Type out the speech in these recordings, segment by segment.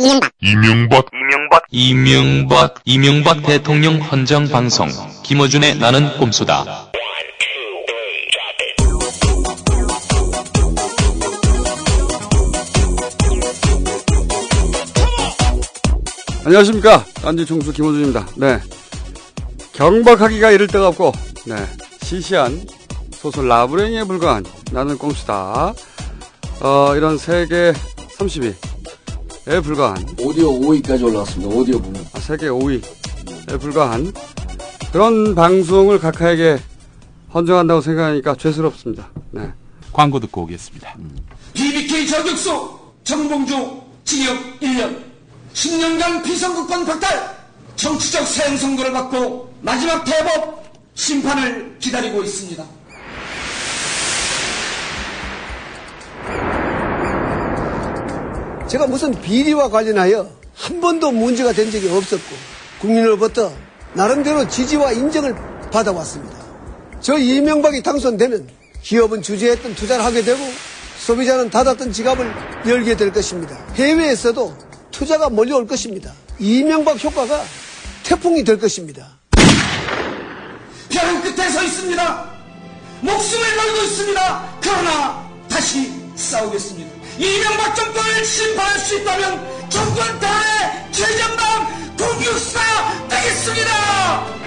이명박 이명박 이명박 이명박 이명박 대통령 헌정 방송 김어준의 나는 꼼수다. 안녕하십니까. 딴지 총수 김호준입니다. 네. 경박하기가 이를 데가 없고, 네. 시시한 소설 라브랭이에 불과한 나는 꼼수다. 어, 이런 세계 30위 에 불과한, 오디오 5위까지 올라왔습니다. 오디오 부분. 아, 세계 5위에 불과한 그런 방송을 각하에게 헌정한다고 생각하니까 죄스럽습니다. 네. 광고 듣고 오겠습니다. BBK 저격수 정봉주 징역 1년 10년간 비선거권 박탈 정치적 사형 선고를 받고 마지막 대법 심판을 기다리고 있습니다. 제가 무슨 비리와 관련하여 한 번도 문제가 된 적이 없었고 국민으로부터 나름대로 지지와 인정을 받아왔습니다. 저 이명박이 당선되면 기업은 주저했던 투자를 하게 되고 소비자는 닫았던 지갑을 열게 될 것입니다. 해외에서도 투자가 몰려올 것입니다. 이명박 효과가 태풍이 될 것입니다. 벼랑 끝에 서 있습니다. 목숨을 걸고 있습니다. 그러나 다시 싸우겠습니다. 이명박 정권을 심판할 수 있다면 정권 탄핵 최전방 공육사 되겠습니다.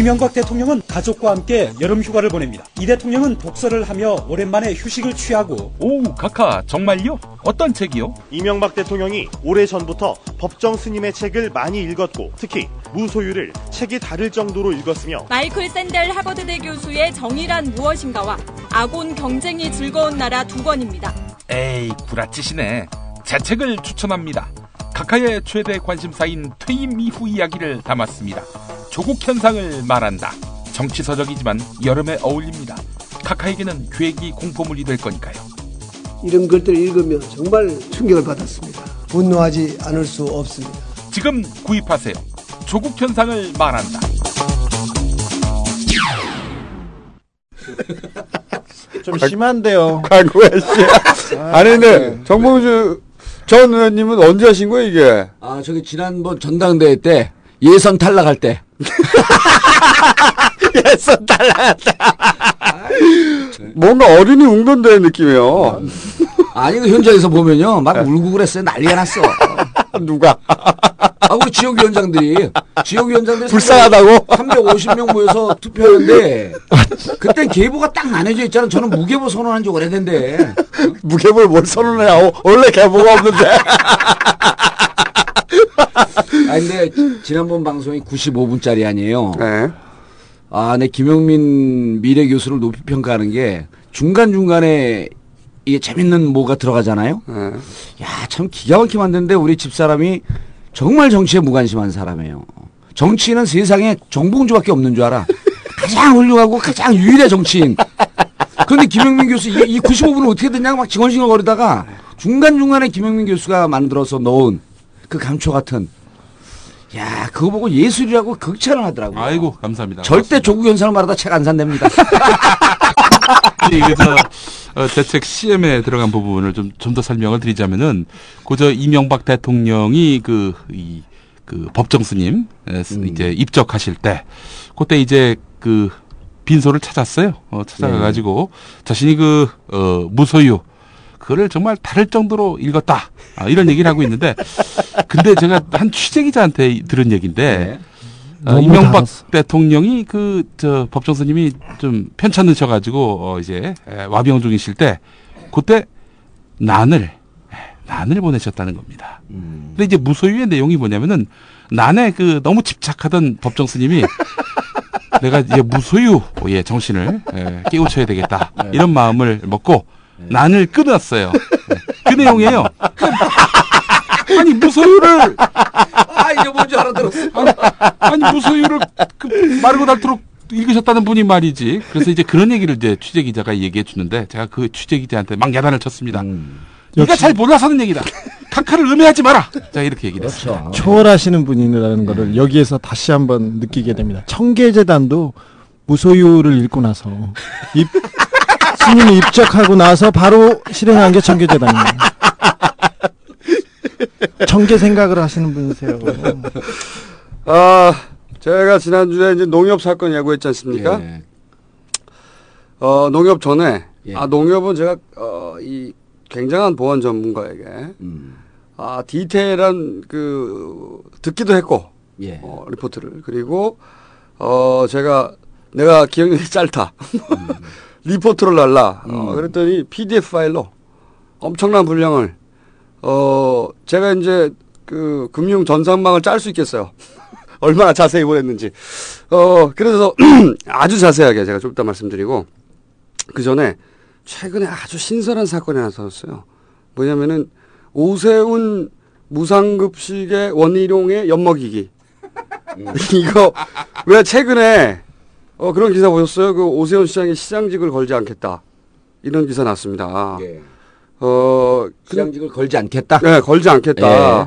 이명박 대통령은 가족과 함께 여름 휴가를 보냅니다. 이 대통령은 독서를 하며 오랜만에 휴식을 취하고 오, 카카, 정말요? 어떤 책이요? 이명박 대통령이 오래전부터 법정 스님의 책을 많이 읽었고 특히 무소유를 책이 다를 정도로 읽었으며 마이클 샌델 하버드대 교수의 정의란 무엇인가와 아곤 경쟁이 즐거운 나라 두 권입니다. 에이, 구라치시네. 제 책을 추천합니다. 카카의 최대 관심사인 퇴임 이후 이야기를 담았습니다. 조국 현상을 말한다. 정치서적이지만 여름에 어울립니다. 카카에게는 괴기 공포물이 될 거니까요. 이런 글들을 읽으며 정말 충격을 받았습니다. 분노하지 않을 수 없습니다. 지금 구입하세요. 조국 현상을 말한다. 좀 심한데요. 광고야, 씨. 아니, 근데, 정봉주 전 의원님은 언제 하신 거예요, 이게? 아, 저기 지난번 전당대회 때 예선 탈락할 때. 예선 탈락했다. 뭔가 어린이 웅던데 느낌이에요. 아니, 그 현장에서 보면요. 막 울고 그랬어요. 난리가 났어. 누가? 아, 우리 지역위원장들이, 지역위원장들이. 불쌍하다고? 350명 모여서 투표하는데, 그땐 계보가 딱 나눠져 있잖아. 저는 무계보 선언한 지 오래된데. 무게볼 뭘 선언해요? 원래 계보가 없는데. 아, 근데 지난번 방송이 95분짜리 아니에요. 네. 아, 내 김영민 미래 교수를 높이 평가하는 게 중간중간에 이게 재밌는 뭐가 들어가잖아요. 네. 야, 참 기가 막히게 만드는데 우리 집사람이 정말 정치에 무관심한 사람이에요. 정치인은 세상에 정봉주밖에 없는 줄 알아. 가장 훌륭하고 가장 유일의 정치인. 그런데 김영민 교수 이, 이 95분을 어떻게 됐냐고 막 징얼징얼 거리다가 중간중간에 김영민 교수가 만들어서 넣은 그 감초 같은 야, 그거 보고 예술이라고 극찬을 하더라고요. 아이고, 감사합니다. 절대 조국 현상을 말하다 책 안 산답니다. 저, 어, 대책 CM에 들어간 부분을 좀, 좀 더 설명을 드리자면은, 그저 이명박 대통령이 그, 이, 그 법정 스님, 에, 스- 이제 입적하실 때, 그때 이제 그, 빈소를 찾았어요. 어, 찾아가가지고, 자신이 그, 어, 무소유, 그거를 정말 다를 정도로 읽었다. 아, 이런 얘기를 하고 있는데, 근데 제가 한 취재 기자한테 들은 얘기인데, 어, 이명박 달았어. 대통령이 그, 저, 법정 스님이 좀 편찮으셔 가지고, 어, 이제, 에, 와병 중이실 때, 그때 난을, 에, 난을 보내셨다는 겁니다. 근데 이제 무소유의 내용이 뭐냐면은, 난에 그 너무 집착하던 법정 스님이, 내가 이제 무소유의 정신을 에, 깨우쳐야 되겠다. 이런 마음을 먹고, 난을 끊었어요. 네. 그 내용이에요. 아니, 무소유를, 아, 이제 뭔지 알아들었어. 아니 무소유를 그 마르고 닳도록 읽으셨다는 분이 말이지. 그래서 이제 그런 얘기를 이제 취재 기자가 얘기해 주는데 제가 그 취재 기자한테 막 야단을 쳤습니다. 네가 잘 몰라서 하는 얘기다. 카카를 음해하지 마라. 자 이렇게 얘기를 했어요. 초월하시는 분이라는 거를 여기에서 다시 한번 느끼게 됩니다. 청계재단도 무소유를 읽고 나서 입, 스님이 입적하고 나서 바로 실행한 게 청계재단입니다. 청계 생각을 하시는 분이세요. 아, 제가 지난주에 이제 농협 사건 야구했지 않습니까? 예. 어, 농협 전에, 예. 아, 농협은 제가, 어, 이 굉장한 보안 전문가에게, 음. 아, 디테일한 그, 듣기도 했고, 예. 어, 리포트를. 그리고, 어, 제가, 내가 기억력이 짧다. 리포트를 날라. 어, 음. 그랬더니 PDF 파일로 엄청난 분량을, 어, 제가 이제 그 금융 전산망을 짤 수 있겠어요. 얼마나 자세히 보냈는지. 어, 그래서 아주 자세하게 제가 좀 이따 말씀드리고, 그 전에 최근에 아주 신선한 사건이 하나 터졌어요. 뭐냐면은 오세훈 무상급식의 원희룡의 엿먹이기. 이거 왜 최근에 어 그런 기사 보셨어요? 그 오세훈 시장이 시장직을 걸지 않겠다. 이런 기사 났습니다. 예. 어 시장직을 걸지 않겠다. 네, 걸지 않겠다. 예.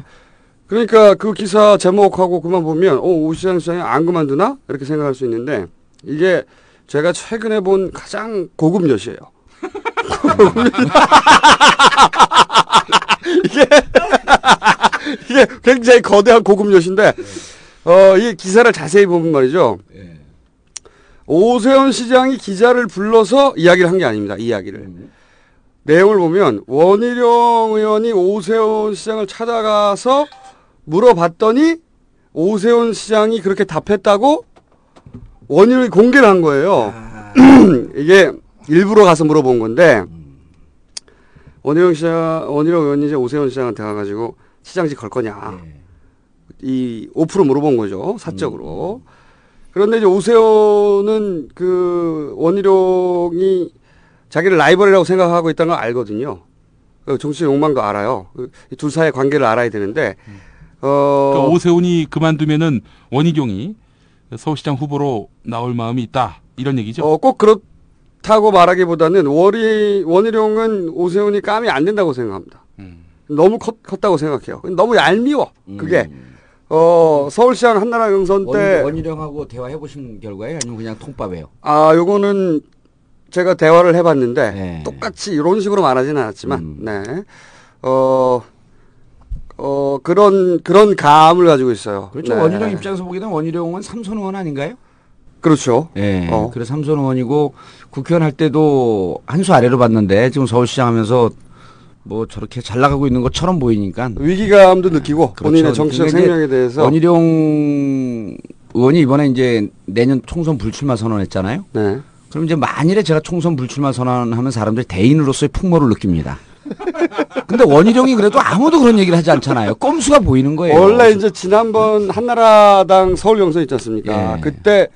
그러니까 그 기사 제목하고 그만 보면 어, 오시장 시장이 안 그만두나? 이렇게 생각할 수 있는데 이게 제가 최근에 본 가장 고급 엿이에요. 이게 이게 굉장히 거대한 고급 엿인데 어, 이 기사를 자세히 보면 말이죠. 예. 오세훈 시장이 기자를 불러서 이야기를 한 게 아닙니다. 이 이야기를. 내용을 보면 원희룡 의원이 오세훈 시장을 찾아가서 물어봤더니 오세훈 시장이 그렇게 답했다고 원희룡이 공개를 한 거예요. 이게 일부러 가서 물어본 건데 원희룡 시장, 원희룡 의원이 이제 오세훈 시장한테 가가지고 시장직 걸 거냐. 이 오프로 물어본 거죠. 사적으로. 그런데 이제 오세훈은 그 원희룡이 자기를 라이벌이라고 생각하고 있다는 걸 알거든요. 그 정치 욕망도 알아요. 그이둘 사이의 관계를 알아야 되는데, 어, 그러니까 오세훈이 그만두면은 원희룡이 서울시장 후보로 나올 마음이 있다 이런 얘기죠. 어, 꼭 그렇다고 말하기보다는 원희, 원희룡은 오세훈이 까면 안 된다고 생각합니다. 음. 너무 컸, 컸다고 생각해요. 너무 얄미워. 그게. 어, 서울시장 한나라 경선 때, 원, 원희룡하고 대화해 보신 결과예요? 아니면 그냥 통밥이에요? 아, 요거는 제가 대화를 해봤는데, 네. 똑같이 이런 식으로 말하지는 않았지만, 음. 네. 어, 어, 그런, 그런 감을 가지고 있어요. 그렇죠. 네. 원희룡 입장에서 보기에는 원희룡은 삼선 의원 아닌가요? 그렇죠. 예. 어. 그래서 삼선 의원이고 국회의원 할 때도 한 수 아래로 봤는데 지금 서울시장 하면서 뭐 저렇게 잘 나가고 있는 것처럼 보이니까 위기감도 느끼고, 그렇죠. 본인의 정치적 생명에 대해서. 원희룡 의원이 이번에 이제 내년 총선 불출마 선언했잖아요. 네. 그럼 이제 만일에 제가 총선 불출마 선언하면 사람들이 대인으로서의 풍모를 느낍니다. 근데 원희룡이 그래도 아무도 그런 얘기를 하지 않잖아요. 꼼수가 보이는 거예요. 원래 이제 지난번 한나라당 서울 경선 있지 않습니까? 예. 그때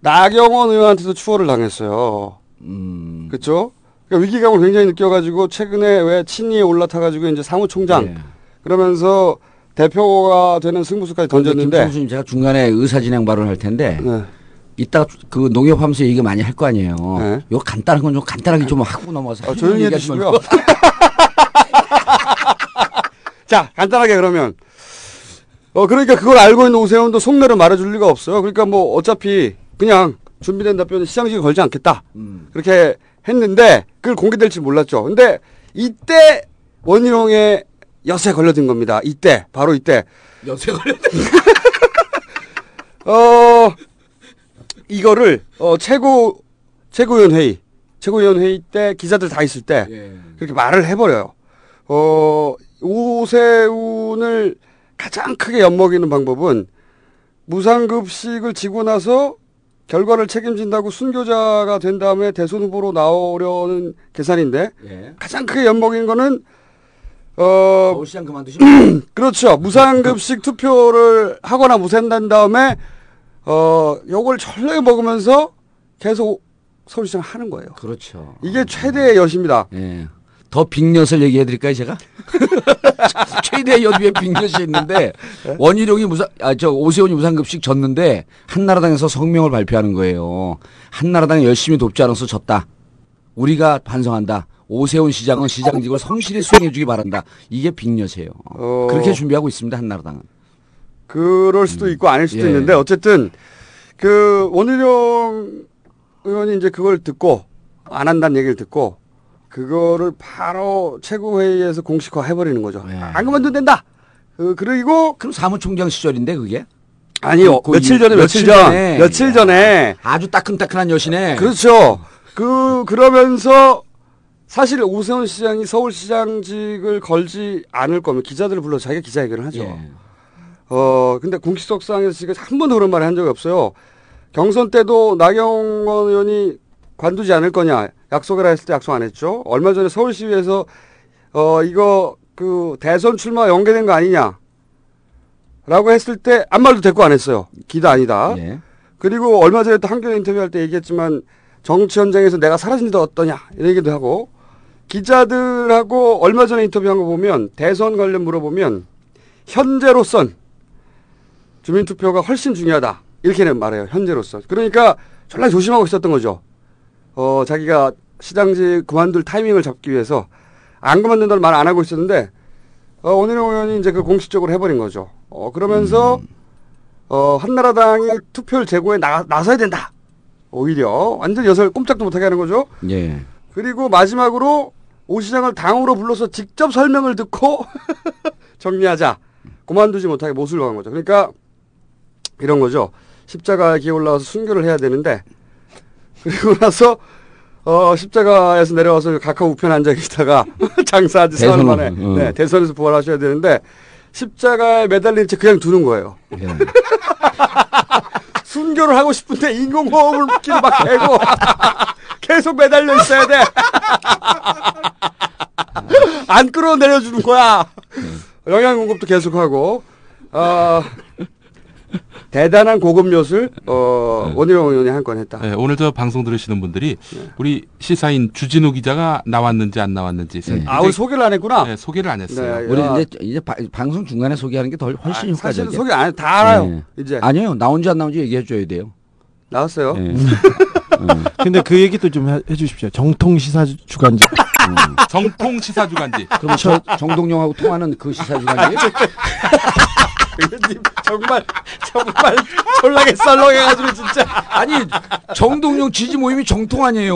나경원 의원한테도 추월을 당했어요. 음, 그렇죠? 그러니까 위기감을 굉장히 느껴가지고 최근에 왜 친이에 올라타가지고 이제 사무총장 예. 그러면서 대표가 되는 승부수까지 던졌는데 김총수님 제가 중간에 의사진행 발언할 텐데 네. 이따 그 농협하면서 얘기 많이 할 거 아니에요. 네. 요 간단한 건 좀 간단하게 좀 하고 넘어가서 어, 조용히 얘기하지 해주시고요. 자 간단하게 그러면 어 그러니까 그걸 알고 있는 오세훈도 속내를 말해줄 리가 없어요. 그러니까 뭐 어차피 그냥 준비된 답변은 시장직에 걸지 않겠다. 음. 그렇게 했는데 그걸 공개될지 몰랐죠. 근데 이때 원희룡의 엿에 걸려든 겁니다. 이때 바로 이때 여세 걸려. 어 이거를 어 최고 최고위원 회의 최고위원 회의 때 기자들 다 있을 때 예. 그렇게 말을 해버려요. 어 오세훈을 가장 크게 엿먹이는 방법은 무상급식을 지고 나서 결과를 책임진다고 순교자가 된 다음에 대선 후보로 나오려는 계산인데 예. 가장 크게 엿먹이는 거는 어 서울시장 그만두시면 그렇죠. 무상급식 투표를 하거나 무산된 다음에 어 요걸 전례 먹으면서 계속 서울시장 하는 거예요. 그렇죠. 이게 최대의 여십니다. 예. 더 빅엿을 얘기해 드릴까요, 제가? 최대 엿 위에 빅엿이 있는데, 원희룡이 무상, 아, 저, 오세훈이 무상급식 졌는데, 한나라당에서 성명을 발표하는 거예요. 한나라당이 열심히 돕지 않아서 졌다. 우리가 반성한다. 오세훈 시장은 시장직을 성실히 수행해 주기 바란다. 이게 빅엿이에요. 어. 그렇게 준비하고 있습니다, 한나라당은. 그럴 수도 있고 아닐 수도 예. 있는데 어쨌든 그 원희룡 의원이 이제 그걸 듣고 안 한다는 얘기를 듣고 그거를 바로 최고회의에서 공식화 해버리는 거죠. 네. 안 그만둬도 된다. 그, 그리고 그럼 사무총장 시절인데 그게? 아니요 그 며칠 이- 전에 며칠 며칠 전 전에. 며칠 전에 아주 따끈따끈한 여신에. 그렇죠. 그 그러면서 사실 오세훈 시장이 서울시장직을 걸지 않을 거면 기자들을 불러 자기가 기자회견을 하죠. 예. 어 근데 공식석상에서 지금 한 번도 그런 말을 한 적이 없어요. 경선 때도 나경원 의원이 관두지 않을 거냐 약속을 했을 때 약속 안 했죠. 얼마 전에 서울시위에서 어 이거 그 대선 출마 연계된 거 아니냐. 라고 했을 때 아무 말도 대꾸 안 했어요. 기다 아니다. 예. 그리고 얼마 전에 또 한겨레 인터뷰할 때 얘기했지만 정치 현장에서 내가 사라진다 어떠냐 이런 얘기도 하고 기자들하고 얼마 전에 인터뷰한 거 보면 대선 관련 물어보면 현재로선 주민투표가 훨씬 중요하다 이렇게는 말해요 현재로서 그러니까 졸라 조심하고 있었던 거죠 어 자기가 시장직 그만둘 타이밍을 잡기 위해서 안 그만둔다는 말 안 하고 있었는데 어, 오늘의 의원이 이제 그 공식적으로 해버린 거죠 어 그러면서 어, 한나라당이 투표율 제고에 나, 나서야 된다. 오히려 완전 여설 꼼짝도 못하게 하는 거죠. 예. 그리고 마지막으로 오 시장을 당으로 불러서 직접 설명을 듣고 정리하자. 그만두지 못하게 못을 박은 거죠. 그러니까 이런 거죠. 십자가에 기어 올라와서 순교를 해야 되는데 그리고 나서 어, 십자가에서 내려와서 각하 우편 앉아 계시다가 장사하지 사흘 만에 어. 네, 대선에서 부활하셔야 되는데 십자가에 매달린 채 그냥 두는 거예요. 예. 순교를 하고 싶은데 인공호흡을 기를 막 대고 계속 매달려 있어야 돼. 안 끌어내려주는 거야. 영양 공급도 계속하고 어, 대단한 고급 엿을 어, 원희룡 의원이 한 건 했다. 네, 오늘 저 방송 들으시는 분들이 우리 시사인 주진우 기자가 나왔는지 안 나왔는지 네. 아, 우리 소개를 안 했구나. 네, 소개를 안 했어요. 네, 우리 야. 이제 이제 바- 방송 중간에 소개하는 게 더 훨씬 아, 사실은 효과적이에요. 소개 안 해. 다 알아요. 네. 이제 아니요 나온지 안 나온지 얘기해 줘야 돼요. 나왔어요. 예. 근데 그 얘기도 좀 해, 해주십시오. 정통 시사 주간지. 정통 시사 주간지. 그럼 저 정동영하고 통하는 그 시사 주간이에요? 의원님 정말 정말 졸라게 썰렁해가지고 진짜. 아니 정동영 지지 모임이 정통 아니에요.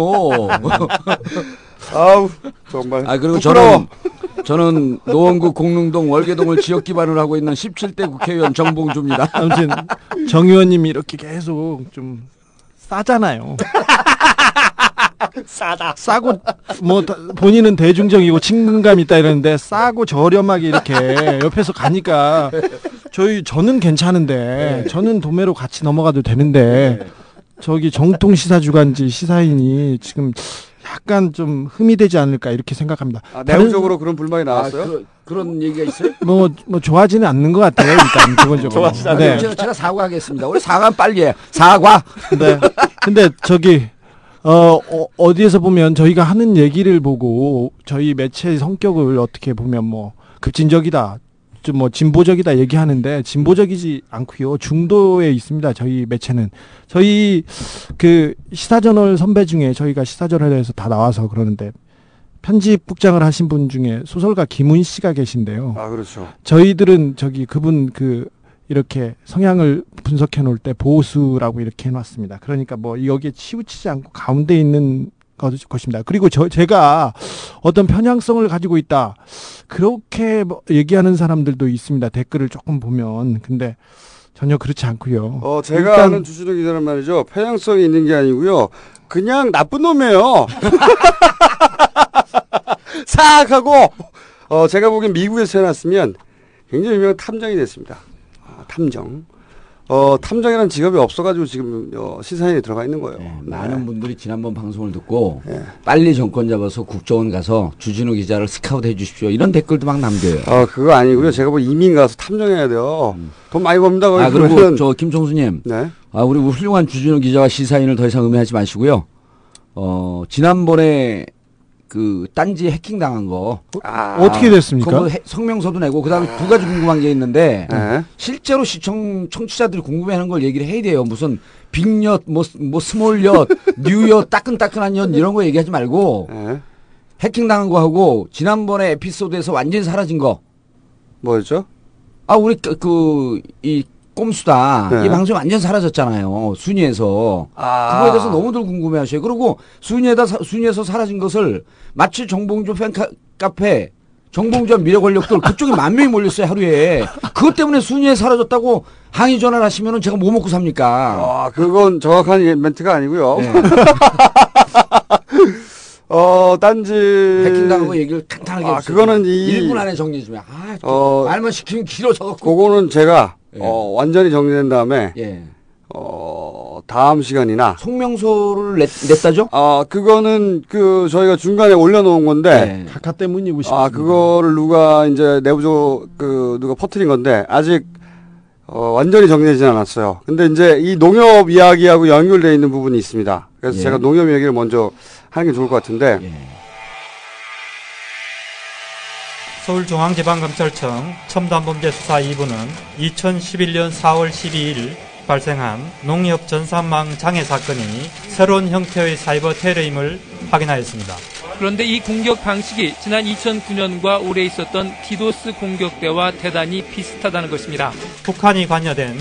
아우 정말. 아 그리고 부끄러워. 저는 저는 노원구 공릉동 월계동을 지역 기반으로 하고 있는 17대 국회의원 정봉주입니다. 아무튼 정 의원님이 이렇게 계속 좀 싸잖아요. 싸다. 싸고 뭐 다- 본인은 대중적이고 친근감 있다 이러는데 싸고 저렴하게 이렇게 옆에서 가니까 저희 저는 괜찮은데 저는 도매로 같이 넘어가도 되는데 저기 정통 시사 주간지 시사인이 지금 약간 좀 흠이 되지 않을까 이렇게 생각합니다. 아, 내부적으로 그런 불만이 나왔어요? 그, 그런 얘기가 있어요? 뭐, 뭐 좋아지는 않는 것 같아요 일단 기본적으로. 네. 제가, 제가 사과하겠습니다. 우리 사과는 빨리 해. 사과. 네. 근데 저기 어, 어 디에서 보면 저희가 하는 얘기를 보고 저희 매체의 성격을 어떻게 보면 뭐 급진적이다. 좀 뭐 진보적이다 얘기하는데 진보적이지 않고요. 중도에 있습니다. 저희 매체는 저희 그 시사저널 선배 중에 저희가 시사저널에서 다 나와서 그러는데 편집 국장을 하신 분 중에 소설가 김훈 씨가 계신데요. 아 그렇죠. 저희들은 저기 그분 그 이렇게 성향을 분석해 놓을 때 보수라고 이렇게 해놨습니다. 그러니까 뭐 여기에 치우치지 않고 가운데 있는 것, 것입니다. 그리고 저 제가 어떤 편향성을 가지고 있다 그렇게 뭐 얘기하는 사람들도 있습니다. 댓글을 조금 보면 근데 전혀 그렇지 않고요. 어 제가 일단- 아는 주진우 기자는 말이죠. 편향성이 있는 게 아니고요. 그냥 나쁜 놈이에요. 사악하고 어 제가 보기엔 미국에서 태어났으면 굉장히 유명한 탐정이 됐습니다. 아, 탐정. 어 탐정이라는 직업이 없어가지고 지금 어, 시사인에 들어가 있는 거예요. 네, 네. 많은 분들이 지난번 방송을 듣고 빨리 정권 잡아서 국정원 가서 주진우 기자를 스카우트 해주십시오. 이런 댓글도 막 남겨요. 어 그거 아니고요. 제가 뭐 이민 가서 탐정해야 돼요. 돈 많이 법니다. 거기 아 그리고 그러면은. 저 김총수님, 네. 아 우리 훌륭한 주진우 기자와 시사인을 더 이상 음해하지 마시고요. 어 지난번에 그 딴지 해킹 당한 거 아, 어떻게 됐습니까? 그거 해- 성명서도 내고 그다음에 두 가지 궁금한 게 있는데 네. 실제로 시청 청취자들이 궁금해하는 걸 얘기를 해야 돼요. 무슨 빅엿, 뭐, 뭐 스몰엿, 뉴엿, 따끈따끈한 엿 이런 거 얘기하지 말고 네. 해킹 당한 거 하고 지난번에 에피소드에서 완전히 사라진 거. 뭐였죠? 아 우리 그이 꼼수다. 네. 이 방송이 완전 사라졌잖아요. 순위에서. 아. 그거에 대해서 너무들 궁금해 하셔요. 그리고 순위에다 사- 순위에서 사라진 것을 마치 정봉주 팬 카, 카페 정봉주와 미래 권력들 그쪽에 만 명이 몰렸어요 하루에. 그것 때문에 순위에 사라졌다고 항의 전화를 하시면은 제가 뭐 먹고 삽니까? 아, 그건 정확한 예- 멘트가 아니고요. 네. 어, 딴지. 해킹당하고 얘기를 탄탄하게 아, 해주세요. 그거는 이. 1분 안에 정리해 주면 아, 어, 말만 시키면 길어져갖고. 그거는 제가, 예. 어, 완전히 정리된 다음에, 예. 어, 다음 시간이나. 송명소를 냈, 냈다죠? 아, 그거는 그, 저희가 중간에 올려놓은 건데, 네. 카카 때문이고 싶 아, 그거를 누가 이제 내부적, 그, 누가 퍼뜨린 건데, 아직, 어, 완전히 정리되진 않았어요. 근데 이제 이 농협 이야기하고 연결되어 있는 부분이 있습니다. 그래서 예. 제가 농협 얘기를 먼저 하는 게 좋을 것 같은데, 예. 서울중앙지방검찰청 첨단범죄수사 2부는 2011년 4월 12일 발생한 농협 전산망 장애 사건이 새로운 형태의 사이버 테러임을 확인하였습니다. 그런데 이 공격 방식이 지난 2009년과 올해 있었던 디도스 공격 때와 대단히 비슷하다는 것입니다. 북한이 관여된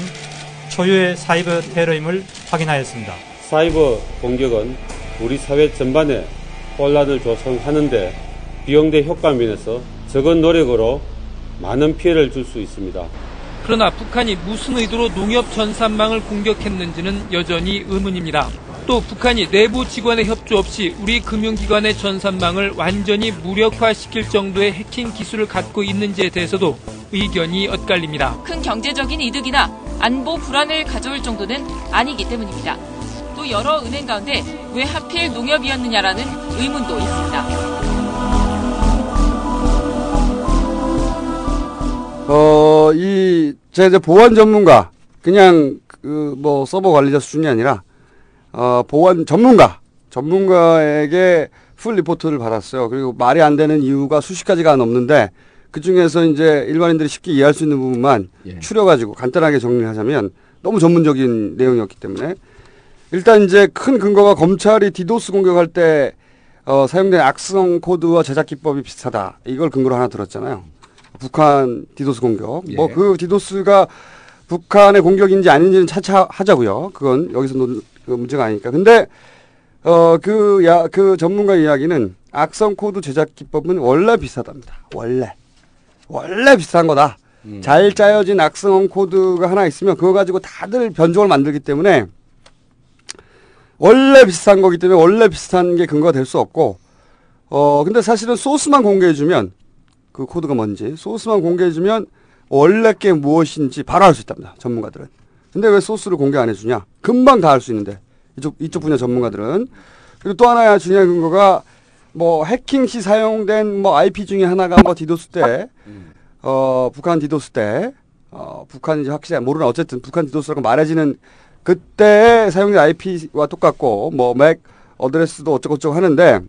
초유의 사이버 테러임을 확인하였습니다. 사이버 공격은 우리 사회 전반에 혼란을 조성하는데 비용대 효과 면에서 적은 노력으로 많은 피해를 줄 수 있습니다. 그러나 북한이 무슨 의도로 농협 전산망을 공격했는지는 여전히 의문입니다. 또 북한이 내부 직원의 협조 없이 우리 금융기관의 전산망을 완전히 무력화시킬 정도의 해킹 기술을 갖고 있는지에 대해서도 의견이 엇갈립니다. 큰 경제적인 이득이나 안보 불안을 가져올 정도는 아니기 때문입니다. 또 여러 은행 가운데 왜 하필 농협이었느냐라는 의문도 있습니다. 어, 이, 제가 이제 보안 전문가, 그냥, 그, 뭐, 서버 관리자 수준이 아니라, 어, 보안 전문가, 전문가에게 full report를 받았어요. 그리고 말이 안 되는 이유가 수십 가지가 넘는데, 그 중에서 이제 일반인들이 쉽게 이해할 수 있는 부분만 예. 추려가지고 간단하게 정리를 하자면, 너무 전문적인 내용이었기 때문에, 일단 이제 큰 근거가 검찰이 디도스 공격할 때, 어, 사용된 악성 코드와 제작 기법이 비슷하다. 이걸 근거로 하나 들었잖아요. 북한 디도스 공격. 예. 뭐그 디도스가 북한의 공격인지 아닌지는 차차 하자고요. 그건 여기서 논, 그 문제가 아니니까. 근데 어그 야 그 전문가 이야기는 악성 코드 제작 기법은 원래 비슷하답니다. 원래 원래 비슷한 거다. 잘 짜여진 악성 코드가 하나 있으면 그거 가지고 다들 변종을 만들기 때문에 원래 비슷한 거기 때문에 원래 비슷한 게 근거가 될 수 없고 어 근데 사실은 소스만 공개해 주면 그 코드가 뭔지 소스만 공개해 주면 원래 게 무엇인지 바로 알 수 있답니다. 전문가들은. 근데 왜 소스를 공개 안 해주냐? 금방 다 알 수 있는데 이쪽 이쪽 분야 전문가들은 그리고 또 하나의 중요한 근거가 뭐 해킹 시 사용된 뭐 IP 중에 하나가 뭐 디도스 때, 어 북한 디도스 때, 어 북한인지 확실히 모르나 어쨌든 북한 디도스라고 말해지는 그때 사용된 IP와 똑같고 뭐 MAC address도 어쩌고저쩌고 하는데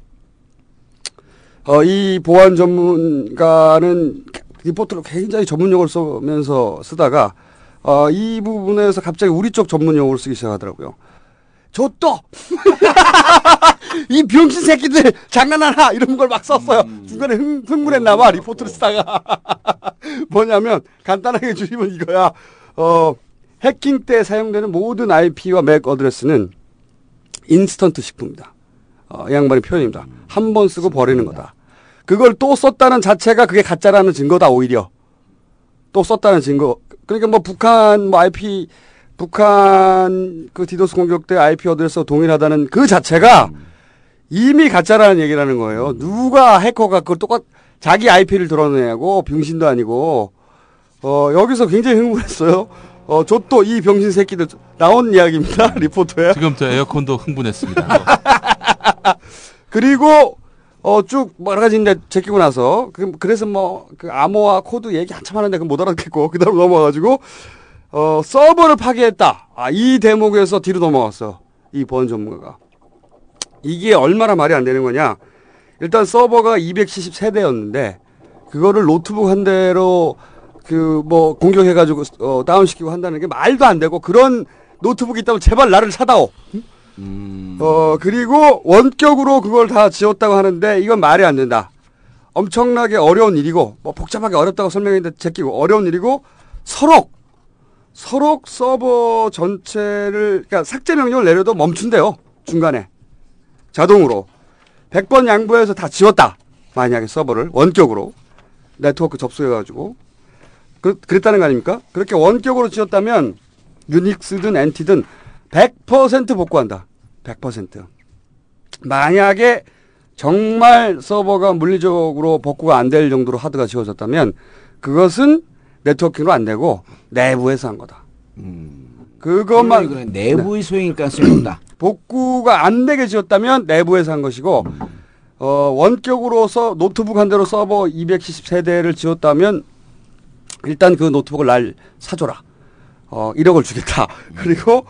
어, 이 보안 전문가는 리포트를 굉장히 전문 용어를 쓰면서 쓰다가 어, 이 부분에서 갑자기 우리 쪽 전문 용어를 쓰기 시작하더라고요. 저 또 이 병신 새끼들 장난하나 이런 걸 막 썼어요. 중간에 흥, 흥분했나봐 리포트를 쓰다가 뭐냐면 간단하게 줄이면 이거야. 어, 해킹 때 사용되는 모든 IP와 MAC address는 인스턴트 식품이다. 어, 이 양반의 표현입니다. 한 번 쓰고 버리는 거다. 그걸 또 썼다는 자체가 그게 가짜라는 증거다 오히려. 또 썼다는 증거. 그러니까 뭐 북한 뭐 IP 북한 그 디도스 공격 때 IP address와 동일하다는 그 자체가 이미 가짜라는 얘기라는 거예요. 누가 해커가 그걸 똑같 자기 IP를 드러내고 병신도 아니고 어 여기서 굉장히 흥분했어요. 어 저 또 이 병신 새끼들 나온 이야기입니다 리포트에. 지금 저 에어컨도 흥분했습니다. 그리고 어 쭉 여러 가지 이제 제끼고 나서 그, 그래서 뭐 그 암호화 코드 얘기 한참 하는데 그못 알아듣겠고 그 다음 넘어가가지고 어 서버를 파괴했다. 아 이 대목에서 뒤로 넘어갔어. 이 보안 전문가가 이게 얼마나 말이 안 되는 거냐? 일단 서버가 273대였는데 그거를 노트북 한 대로 그 뭐 공격해가지고 어 다운시키고 한다는 게 말도 안 되고 그런 노트북이 있다면 제발 나를 찾아오. 어, 그리고 원격으로 그걸 다 지웠다고 하는데 이건 말이 안 된다. 엄청나게 어려운 일이고, 뭐 복잡하게 어렵다고 설명했는데 제끼고 어려운 일이고, 서로, 서로 서버 전체를 그러니까 삭제 명령을 내려도 멈춘대요. 중간에 자동으로 100번 양보해서 다 지웠다. 만약에 서버를 원격으로 네트워크 접속해가지고 그, 그랬다는 거 아닙니까? 그렇게 원격으로 지웠다면 유닉스든 엔티든 100% 복구한다. 100%. 만약에 정말 서버가 물리적으로 복구가 안 될 정도로 하드가 지워졌다면 그것은 네트워킹으로 안 되고 내부에서 한 거다. 그것만 음. 그러면 내부의 소행일 가능성이 높다. 복구가 안 되게 지웠다면 내부에서 한 것이고 어, 원격으로서 노트북 한 대로 서버 273대를 지웠다면 일단 그 노트북을 날 사줘라. 어, 1억을 주겠다. 그리고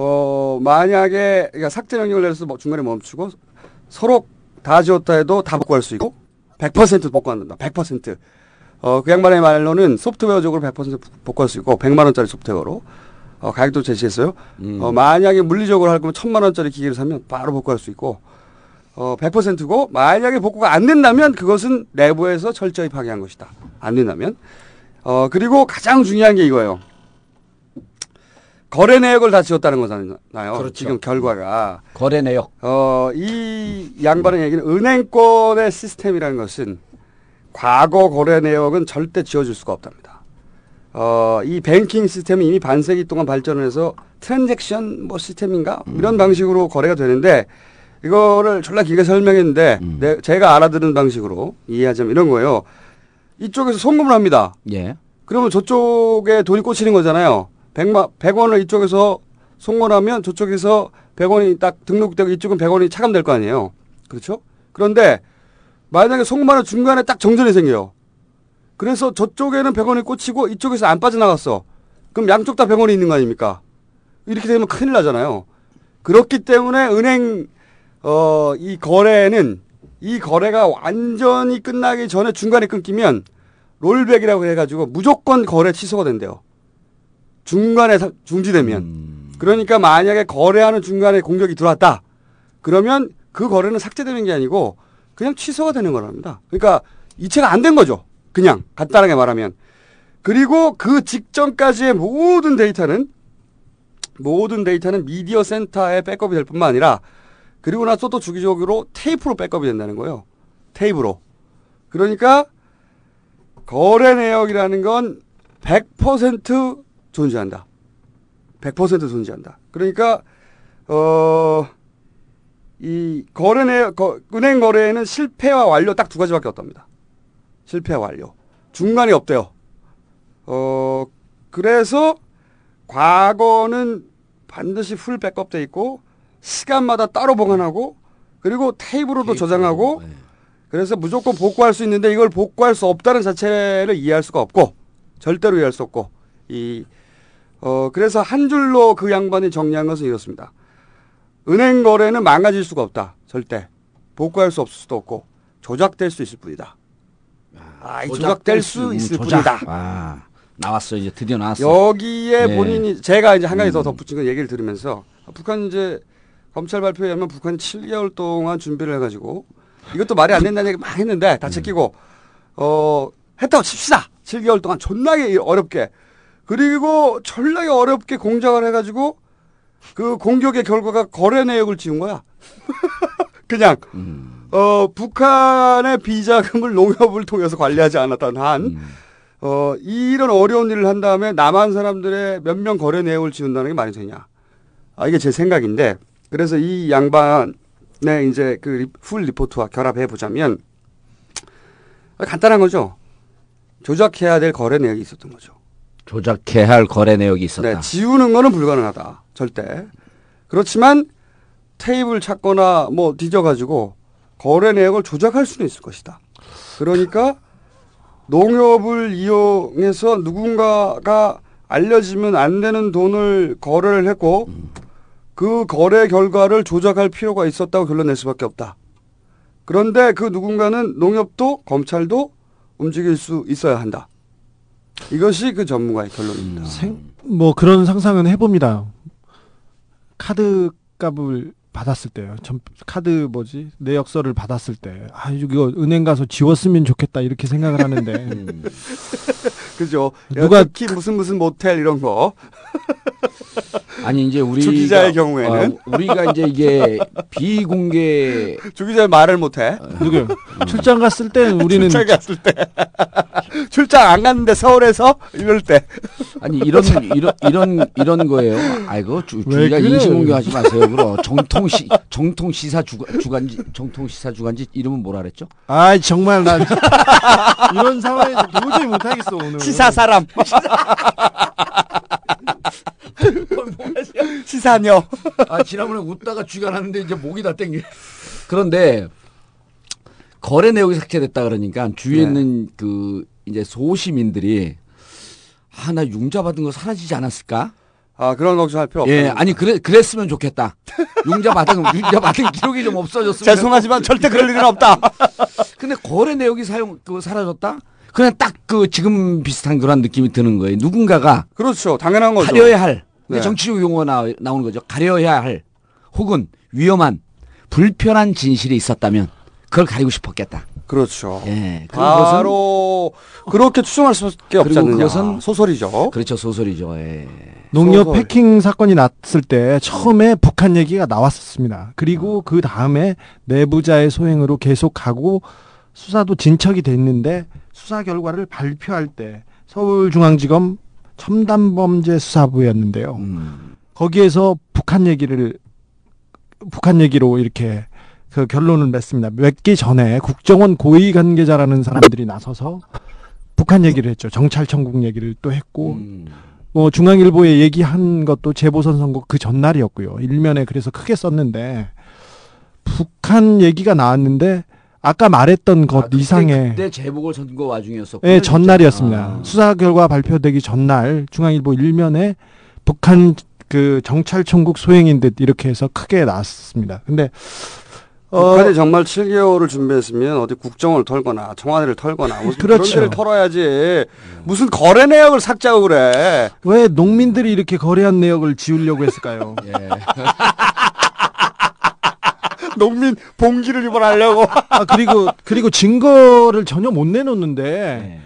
어, 만약에 그러니까 삭제 명령을 내려서 뭐 중간에 멈추고 서로 다 지웠다 해도 다 복구할 수 있고 100% 복구한다. 100%. 어, 그 양반의 말로는 소프트웨어적으로 100% 복구할 수 있고 100만 원짜리 소프트웨어로 어, 가격도 제시했어요. 어, 만약에 물리적으로 할 거면 1000만 원짜리 기기를 사면 바로 복구할 수 있고 어, 100%고 만약에 복구가 안 된다면 그것은 내부에서 철저히 파괴한 것이다. 안 된다면. 어, 그리고 가장 중요한 게 이거예요. 거래 내역을 다 지웠다는 거잖아요. 그렇죠. 지금 결과가. 거래 내역. 어, 이 양반의 얘기는 은행권의 시스템이라는 것은 과거 거래 내역은 절대 지워줄 수가 없답니다. 어, 이 뱅킹 시스템이 이미 반세기 동안 발전해서 트랜잭션 뭐 시스템인가 이런 방식으로 거래가 되는데 이거를 졸라 길게 설명했는데 내- 제가 알아듣는 방식으로 이해하자면 이런 거예요. 이쪽에서 송금을 합니다. 예. 그러면 저쪽에 돈이 꽂히는 거잖아요. 100만, 100원을 이쪽에서 송금하면 저쪽에서 100원이 딱 등록되고 이쪽은 100원이 차감될 거 아니에요. 그렇죠? 그런데 만약에 송금하는 중간에 딱 정전이 생겨요. 그래서 저쪽에는 100원이 꽂히고 이쪽에서 안 빠져나갔어. 그럼 양쪽 다 100원이 있는 거 아닙니까? 이렇게 되면 큰일 나잖아요. 그렇기 때문에 은행 어, 이 거래는 이 거래가 완전히 끝나기 전에 중간에 끊기면 롤백이라고 해가지고 무조건 거래 취소가 된대요. 중간에 사- 중지되면. 그러니까 만약에 거래하는 중간에 공격이 들어왔다. 그러면 그 거래는 삭제되는 게 아니고 그냥 취소가 되는 거랍니다. 그러니까 이체가 안 된 거죠. 그냥 간단하게 말하면. 그리고 그 직전까지의 모든 데이터는 모든 데이터는 미디어 센터에 백업이 될 뿐만 아니라 그리고 나서 또 주기적으로 테이프로 백업이 된다는 거예요. 테이프로. 그러니까 거래 내역이라는 건 100% 존재한다. 100% 존재한다. 그러니까 어, 이 거래 내역, 거- 은행 거래에는 실패와 완료 딱 두 가지밖에 없답니다. 실패와 완료. 중간이 없대요. 어, 그래서 과거는 반드시 풀 백업돼 있고 시간마다 따로 보관하고 그리고 테이프로도 저장하고 그래서 무조건 복구할 수 있는데 이걸 복구할 수 없다는 자체를 이해할 수가 없고 절대로 이해할 수 없고 이 어, 그래서 한 줄로 그 양반이 정리한 것은 이렇습니다. 은행 거래는 망가질 수가 없다. 절대. 복구할 수 없을 수도 없고 조작될 수 있을 뿐이다. 아, 이 조작될 수 있을 조작. 뿐이다. 아, 나왔어 이제 드디어 나왔어. 여기에 네. 본인이 제가 이제 한 가지 더 덧붙인 거 얘기를 들으면서 북한 이제 검찰 발표에 의하면 북한이 7개월 동안 준비를 해가지고 이것도 말이 안 된다는 얘기 막 했는데 음. 다 제끼고 어 했다고 칩시다. 7개월 동안 존나게 어렵게 그리고 존나게 어렵게 공작을 해가지고 그 공격의 결과가 거래 내역을 지운 거야. 그냥 음. 어 북한의 비자금을 농협을 통해서 관리하지 않았던 한 음. 어, 이런 어려운 일을 한 다음에 남한 사람들의 몇 명 거래 내역을 지운다는 게 말이 되냐. 아, 이게 제 생각인데, 그래서 이 양반의 이제 그 리- full report와 결합해 보자면, 간단한 거죠. 조작해야 될 거래 내역이 있었던 거죠. 조작해야 할 거래 내역이 있었다. 네, 지우는 거는 불가능하다. 절대. 그렇지만 테이블 찾거나 뭐 뒤져가지고 거래 내역을 조작할 수는 있을 것이다. 그러니까 농협을 이용해서 누군가가 알려지면 안 되는 돈을 거래를 했고 그 거래 결과를 조작할 필요가 있었다고 결론 낼 수밖에 없다. 그런데 그 누군가는 농협도 검찰도 움직일 수 있어야 한다. 이것이 그 전문가의 결론입니다. 뭐 그런 상상은 해봅니다. 카드 값을 받았을 때요. 전 카드 뭐지 내역서를 받았을 때, 아 이거 은행 가서 지웠으면 좋겠다 이렇게 생각을 하는데 그죠. 누가 특히 무슨 무슨 모텔 이런 거. 아니 이제 우리 주 기자의 경우에는 어, 우리가 이제 이게 비공개 주 기자 말을 못해. 누구요? 출장 갔을 때 우리는 출장 갔을 때 출장 안 갔는데 서울에서 이럴 때 아니 이런 이런 이런 이런 거예요. 아이고 주, 왜 주기가 그래? 인신 공개하지 마세요. 그럼 정통 시 정통 시사 주간 주간지 정통 시사 주간지 이름은 뭐라 그랬죠? 아 정말 난 이런 상황에서 도저히 못하겠어 오늘. 시사 사람 시사녀. 아 지난번에 웃다가 쥐가 났는데 이제 목이 다 땡겨. 그런데 거래 내역이 삭제됐다 그러니까 주위에 네. 있는 그 이제 소시민들이 아 나 융자 받은 거 사라지지 않았을까? 아 그런 걱정할 필요 없다. 예, 아니 그래 그랬으면 좋겠다. 융자 받은 융자 받은 기록이 좀 없어졌으면. 죄송하지만 절대 그럴 일은 없다. 근데 거래 내역이 사용 그 사라졌다? 그냥 딱 그 지금 비슷한 그런 느낌이 드는 거예요. 누군가가 그렇죠. 당연한 거죠. 가려야 할 근데 네. 정치적 용어 나, 나오는 거죠. 가려야 할 혹은 위험한 불편한 진실이 있었다면 그걸 가리고 싶었겠다. 그렇죠. 예. 바로 그렇게 추정할 수밖에 없지 않느냐. 그것은 소설이죠. 그렇죠 소설이죠. 예. 농협 소설. 해킹 사건이 났을 때 처음에 북한 얘기가 나왔었습니다. 그리고 그 다음에 내부자의 소행으로 계속 가고 수사도 진척이 됐는데 수사 결과를 발표할 때 서울중앙지검 첨단범죄수사부였는데요. 음. 거기에서 북한 얘기를 북한 얘기로 이렇게 그 결론을 냈습니다. 몇 개 전에 국정원 고위 관계자라는 사람들이 나서서 북한 얘기를 했죠. 정찰청국 얘기를 또 했고 음. 뭐 중앙일보에 얘기한 것도 재보선 선거 그 전날이었고요. 일면에 그래서 크게 썼는데 북한 얘기가 나왔는데 아까 말했던 것 그때, 이상의 그때 재보궐 선거 와중이었었고. 예, 전날이었습니다. 수사 결과 발표되기 전날 중앙일보 일면에 북한 그 정찰총국 소행인 듯 이렇게 해서 크게 나왔습니다. 근데 어, 북한이 정말 7개월을 준비했으면 어디 국정을 털거나 청와대를 털거나 무슨 그런 그렇죠. 데를 털어야지 무슨 거래 내역을 삭제하고 그래. 왜 농민들이 이렇게 거래한 내역을 지우려고 했을까요? 예. 농민 봉기를 유발하려고. 아 그리고 그리고 증거를 전혀 못 내놓는데 네.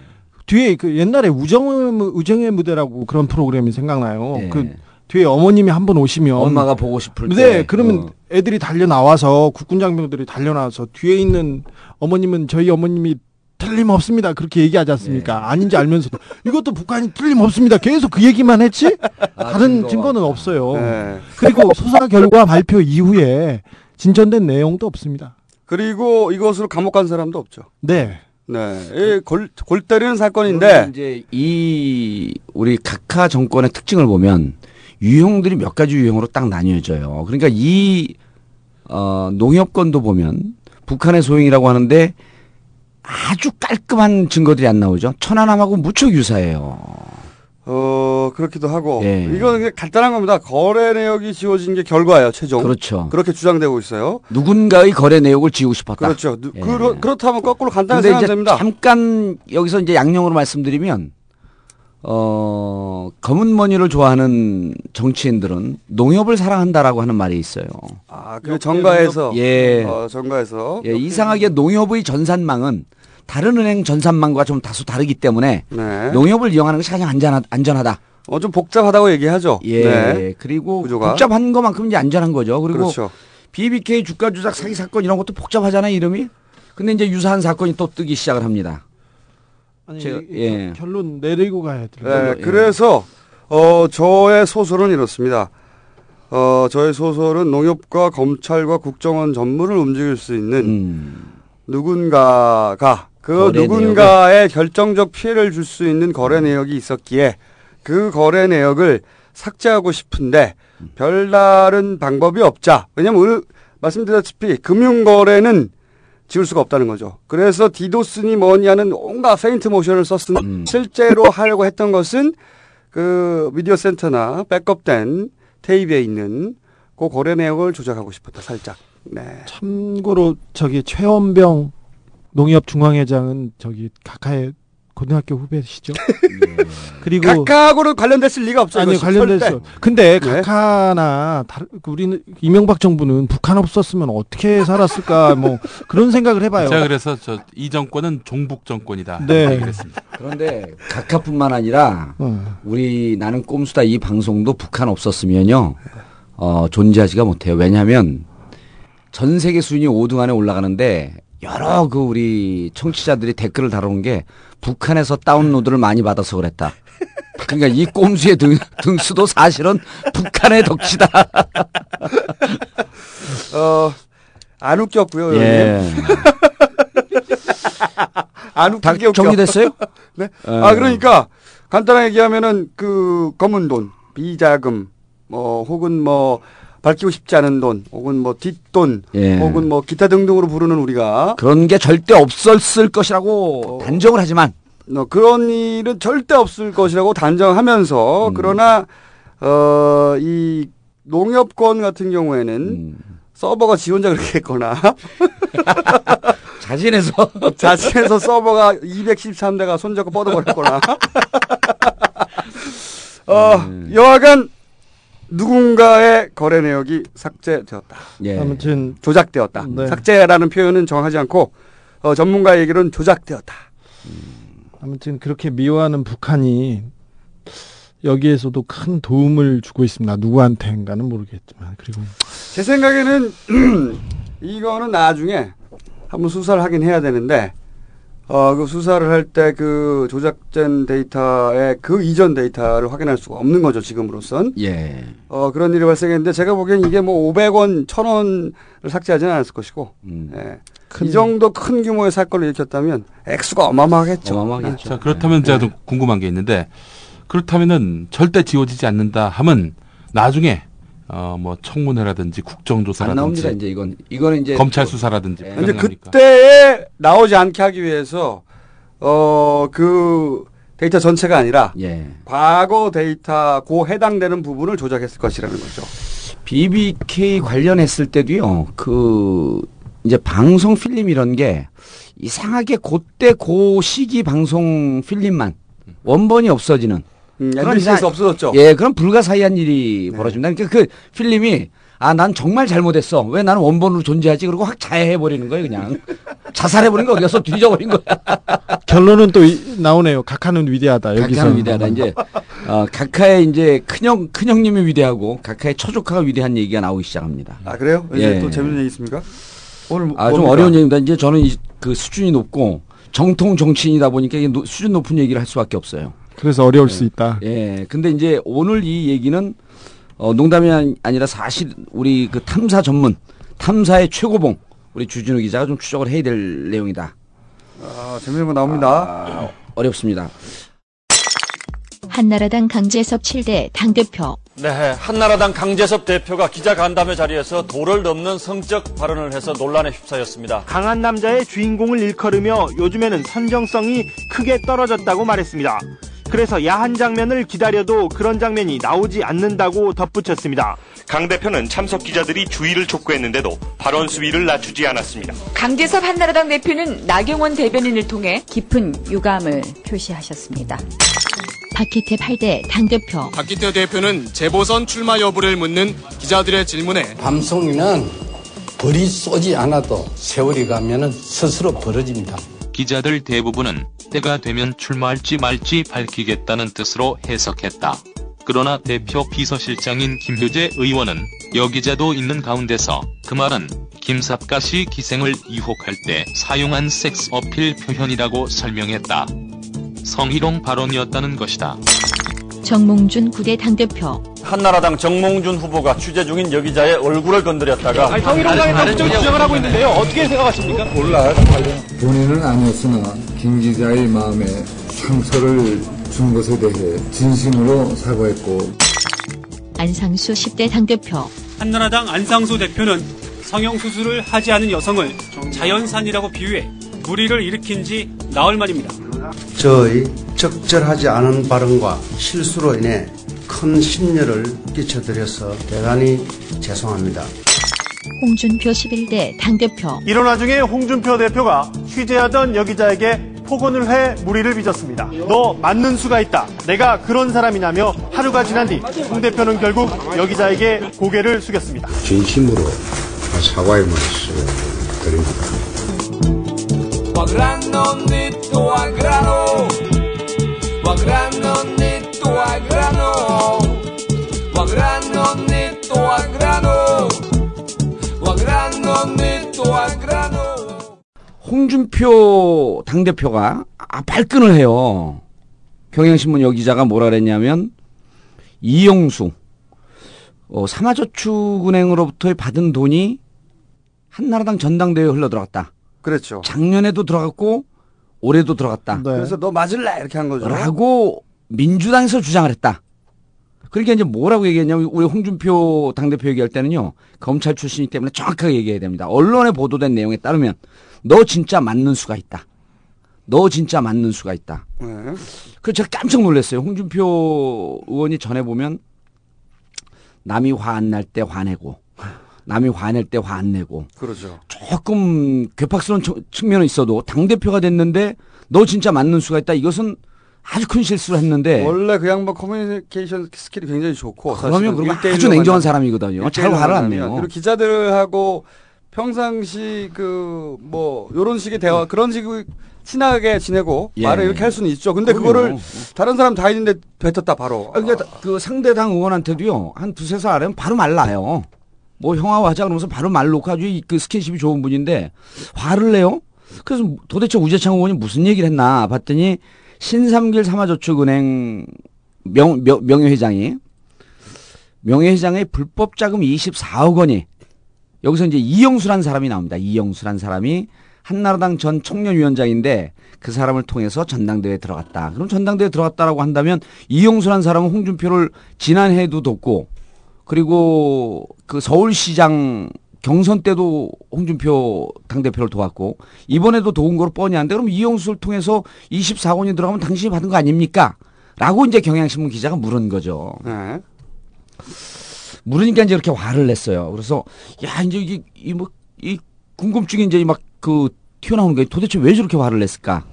뒤에 그 옛날에 우정의 무- 우정의 무대라고 그런 프로그램이 생각나요. 네. 그 뒤에 어머님이 한 번 오시면 엄마가 보고 싶을 때. 네, 그러면 어. 애들이 달려 나와서 국군 장병들이 달려 나와서 뒤에 있는 어머님은 저희 어머님이 틀림없습니다. 그렇게 얘기하지 않습니까? 네. 아닌지 알면서도 이것도 북한이 틀림없습니다. 계속 그 얘기만 했지? 아, 다른 증거 는 없다. 없어요. 네. 그리고 수사 결과 발표 이후에 진전된 내용도 없습니다. 그리고 이것으로 감옥 간 사람도 없죠. 네. 네. 이 골, 골 때리는 사건인데 이제 이 우리 각하 정권의 특징을 보면 유형들이 몇 가지 유형으로 딱 나뉘어져요. 그러니까 이 어, 농협건도 보면 북한의 소행이라고 하는데 아주 깔끔한 증거들이 안 나오죠. 천안함하고 무척 유사해요. 어 그렇기도 하고 예. 이건 그냥 간단한 겁니다. 거래 내역이 지워진 게 결과예요. 최종. 그렇죠. 그렇게 주장되고 있어요. 누군가의 거래 내역을 지우고 싶었다. 그렇죠. 누- 예. 그렇, 그렇다면 거꾸로 간단하게 근데 생각하면 이제 됩니다. 잠깐 여기서 이제 양념으로 말씀드리면 어 검은 머니를 좋아하는 정치인들은 농협을 사랑한다라고 하는 말이 있어요. 아, 그 정가에서 예. 어, 정가에서 예, 이상하게 농협의 전산망은 다른 은행 전산망과 좀 다소 다르기 때문에 네. 농협을 이용하는 것이 가장 안전하, 안전하다. 어, 좀 복잡하다고 얘기하죠. 예. 네. 그리고 구조가. 복잡한 것만큼 이제 안전한 거죠. 그리고 그렇죠. BBK 주가 조작 사기 사건 이런 것도 복잡하잖아요, 이름이. 근데 이제 유사한 사건이 또 뜨기 시작을 합니다. 아니, 제가- 이- 예. 결론 내리고 가야 돼요. 네, 그래서 어 저의 소설은 이렇습니다. 어 저의 소설은 농협과 검찰과 국정원 전문을 움직일 수 있는 음. 누군가가 그 누군가의 결정적 피해를 줄 수 있는 거래 내역이 있었기에 그 거래 내역을 삭제하고 싶은데 별다른 방법이 없자. 왜냐면 오늘 말씀드렸다시피 금융거래는 지울 수가 없다는 거죠. 그래서 디도스니 뭐니 하는 온갖 페인트 모션을 썼으나 음. 실제로 하려고 했던 것은 그 미디어 센터나 백업된 테이프에 있는 그 거래 내역을 조작하고 싶었다 살짝. 네. 참고로 저기 최원병 농협 중앙회장은 저기 각하에 고등학교 후배시죠. 네. 그리고 각하하고는 관련됐을 리가 없어요. 아니 관련됐어. 근데 네. 각하나 다른 그 우리는 이명박 정부는 북한 없었으면 어떻게 살았을까 뭐 그런 생각을 해봐요. 제가 그래서 저 이 정권은 종북 정권이다. 네. 그런데 각하뿐만 아니라 어. 우리 나는 꼼수다 이 방송도 북한 없었으면요 어, 존재하지가 못해요. 왜냐하면 전 세계 수준이 5등 안에 올라가는데 여러 그 우리 청취자들이 댓글을 달아놓은 게 북한에서 다운로드를 많이 받아서 그랬다. 그러니까 이 꼼수의 등, 등수도 사실은 북한의 덕치다. 어, 안 웃겼고요. 예. 안다 웃기게 웃겨. 정리됐어요? 네. 어. 아 그러니까 간단하게 얘기하면은 그 검은 돈, 비자금, 뭐 혹은 뭐 밝히고 싶지 않은 돈, 혹은 뭐 뒷돈, 예. 혹은 뭐 기타 등등으로 부르는 우리가 그런 게 절대 없었을 것이라고 단정을 하지만 어, 그런 일은 절대 없을 것이라고 단정하면서 음. 그러나 어, 이 농협권 같은 경우에는 음. 서버가 지 혼자 그렇게 했거나 자진해서 자신해서 서버가 213대가 손잡고 뻗어버렸거나 어, 음. 여하간 누군가의 거래 내역이 삭제되었다. 예. 아무튼 조작되었다. 네. 삭제라는 표현은 정하지 않고 어, 전문가 얘기로는 조작되었다. 아무튼 그렇게 미워하는 북한이 여기에서도 큰 도움을 주고 있습니다. 누구한테인가는 모르겠지만 그리고 제 생각에는 이거는 나중에 한번 수사를 하긴 해야 되는데 어, 그 수사를 할 때 그 조작된 데이터의 그 이전 데이터를 확인할 수가 없는 거죠, 지금으로선. 예. 어, 그런 일이 발생했는데 제가 보기엔 이게 뭐 500원, 1000원을 삭제하지는 않았을 것이고. 음. 예. 이 정도 큰 규모의 사건을 일으켰다면 액수가 어마어마하겠죠. 네. 자, 그렇다면 제가 좀 궁금한 게 있는데 그렇다면은 절대 지워지지 않는다 하면 나중에 어뭐 청문회라든지 안 국정조사라든지 나옵니다. 이제 이건 이거는 이제 검찰 수사라든지 예. 가능합니까? 그때에 나오지 않게 하기 위해서 어, 그 데이터 전체가 아니라 예. 과거 데이터 고 해당되는 부분을 조작했을 것이라는 거죠. BBK 관련했을 때도요. 그 이제 방송 필름 이런 게 이상하게 그때 그 시기 방송 필름만 원본이 없어지는 음, 그런 이상- 없어졌죠. 예, 그런 불가사의한 일이 벌어집니다. 그러니까 그 필름이 아, 난 정말 잘못했어. 왜 나는 원본으로 존재하지? 그리고 확 자해해버리는 거예요, 그냥. 자살해버린 거 어디서 뒤져버린 거야. 결론은 또 이- 나오네요. 각하는 위대하다. 여기서 각하는 위대하다. 이제, 어, 각하의 이제 큰형, 큰형님이 위대하고 각하의 처조카가 위대한 얘기가 나오기 시작합니다. 아, 그래요? 이제 예. 또 재밌는 얘기 있습니까? 오늘 뭐- 아, 좀 뭡니까? 어려운 얘기입니다. 이제 저는 이- 그 수준이 높고 정통 정치인이다 보니까 이게 노- 수준 높은 얘기를 할 수밖에 없어요. 그래서 어려울 수 있다. 예. 근데 이제 오늘 이 얘기는 어, 농담이 아니- 아니라 사실 우리 그 탐사 전문, 탐사의 최고봉, 우리 주진우 기자가 좀 추적을 해야 될 내용이다. 아, 재밌는 거 나옵니다. 어렵습니다. 한나라당 강재섭 7대 당대표 네, 한나라당 강재섭 대표가 기자 간담회 자리에서 도를 넘는 성적 발언을 해서 논란에 휩싸였습니다. 강한 남자의 주인공을 일컬으며 요즘에는 선정성이 크게 떨어졌다고 말했습니다. 그래서 야한 장면을 기다려도 그런 장면이 나오지 않는다고 덧붙였습니다. 강 대표는 참석 기자들이 주의를 촉구했는데도 발언 수위를 낮추지 않았습니다. 강재섭 한나라당 대표는 나경원 대변인을 통해 깊은 유감을 표시하셨습니다. 박희태 8대 당대표 박기태 대표는 재보선 출마 여부를 묻는 기자들의 질문에 밤송이는 벌이 쏘지 않아도 세월이 가면은 스스로 벌어집니다. 기자들 대부분은 때가 되면 출마할지 말지 밝히겠다는 뜻으로 해석했다. 그러나 대표 비서실장인 김효재 의원은 여기자도 있는 가운데서 그 말은 김삿가 씨 기생을 유혹할 때 사용한 섹스 어필 표현이라고 설명했다. 성희롱 발언이었다는 것이다. 정몽준 9대 당대표 한나라당 정몽준 후보가 취재 중인 여기자의 얼굴을 건드렸다가 아니, 성희롱당의 적극적 주장을 하고 있는데요. 어떻게 생각하십니까? 몰라. 본인은 아니었으나 김 기자의 마음에 상처를 준 것에 대해 진심으로 사과했고 안상수 10대 당대표 한나라당 안상수 대표는 성형수술을 하지 않은 여성을 자연산이라고 비유해 무리를 일으킨 지 나흘 만입니다. 저의 적절하지 않은 발언과 실수로 인해 큰 심려를 끼쳐드려서 대단히 죄송합니다. 홍준표 11대 당대표 이런 와중에 홍준표 대표가 취재하던 여기자에게 폭언을 해 무리를 빚었습니다. 너 맞는 수가 있다. 내가 그런 사람이냐며 하루가 지난 뒤 홍 대표는 결국 여 기자에게 고개를 숙였습니다. 진심으로 사과의 말씀 드립니다. Guagranonito a grano, guagranonito a grano, guagranonito a grano, guagranonito a grano. 홍준표 당대표가 아, 발끈을 해요. 경향신문 여기자가 뭐라 그랬냐면 이영수 어, 삼화저축은행으로부터 받은 돈이 한나라당 전당대회에 흘러들어갔다. 그랬죠. 작년에도 들어갔고 올해도 들어갔다. 그래서 너 맞을래 이렇게 한 거죠. 라고 민주당에서 주장을 했다. 그러니까 이제 뭐라고 얘기했냐면 우리 홍준표 당대표 얘기할 때는요. 검찰 출신이기 때문에 정확하게 얘기해야 됩니다. 언론에 보도된 내용에 따르면 너 진짜 맞는 수가 있다. 너 진짜 맞는 수가 있다. 네. 그래서 제가 깜짝 놀랐어요. 홍준표 의원이 전에 보면 남이 화 안 날 때 화내고 남이 화낼 때 화 안 내고 그러죠. 조금 괴팍스러운 저- 측면은 있어도 당대표가 됐는데 너 진짜 맞는 수가 있다. 이것은 아주 큰 실수를 했는데 원래 그 양반 커뮤니케이션 스킬이 굉장히 좋고 그러면 그러면 아주 냉정한 사람이거든요. 잘 화를 안. 내요. 그리고 기자들하고 평상시 그 뭐 요런 식의 대화 그런 식의 친하게 지내고 예. 말을 이렇게 할 수는 있죠. 근데 그럼요. 그거를 다른 사람 다 있는데 뱉었다 바로. 아, 그러니까 그 상대당 의원한테도요 한 두세 살 아래면 바로 말 나요. 뭐 형하고 하자 그러면서 바로 말 놓고 아주 이- 그 스킨십이 좋은 분인데 화를 내요. 그래서 도대체 우재창 의원이 무슨 얘기를 했나 봤더니 신삼길 삼화저축은행 명, 명, 명예회장이 명예회장의 불법 자금 24억 원이 여기서 이제 이영수란 사람이 나옵니다. 이영수란 사람이 한나라당 전 청년위원장인데 그 사람을 통해서 전당대회에 들어갔다. 그럼 전당대회에 들어갔다라고 한다면 이영수란 사람은 홍준표를 지난해에도 돕고 그리고 그 서울시장 경선 때도 홍준표 당대표를 도왔고 이번에도 도운 거로 뻔히 한데 그럼 이영수를 통해서 24원이 들어가면 당신이 받은 거 아닙니까? 라고 이제 경향신문 기자가 물은 거죠. 네. 물으니까 이제 이렇게 화를 냈어요. 그래서 야 이제 이게 이 뭐 이 궁금증이 이제 막 그 튀어나오는 거예요. 도대체 왜 저렇게 화를 냈을까?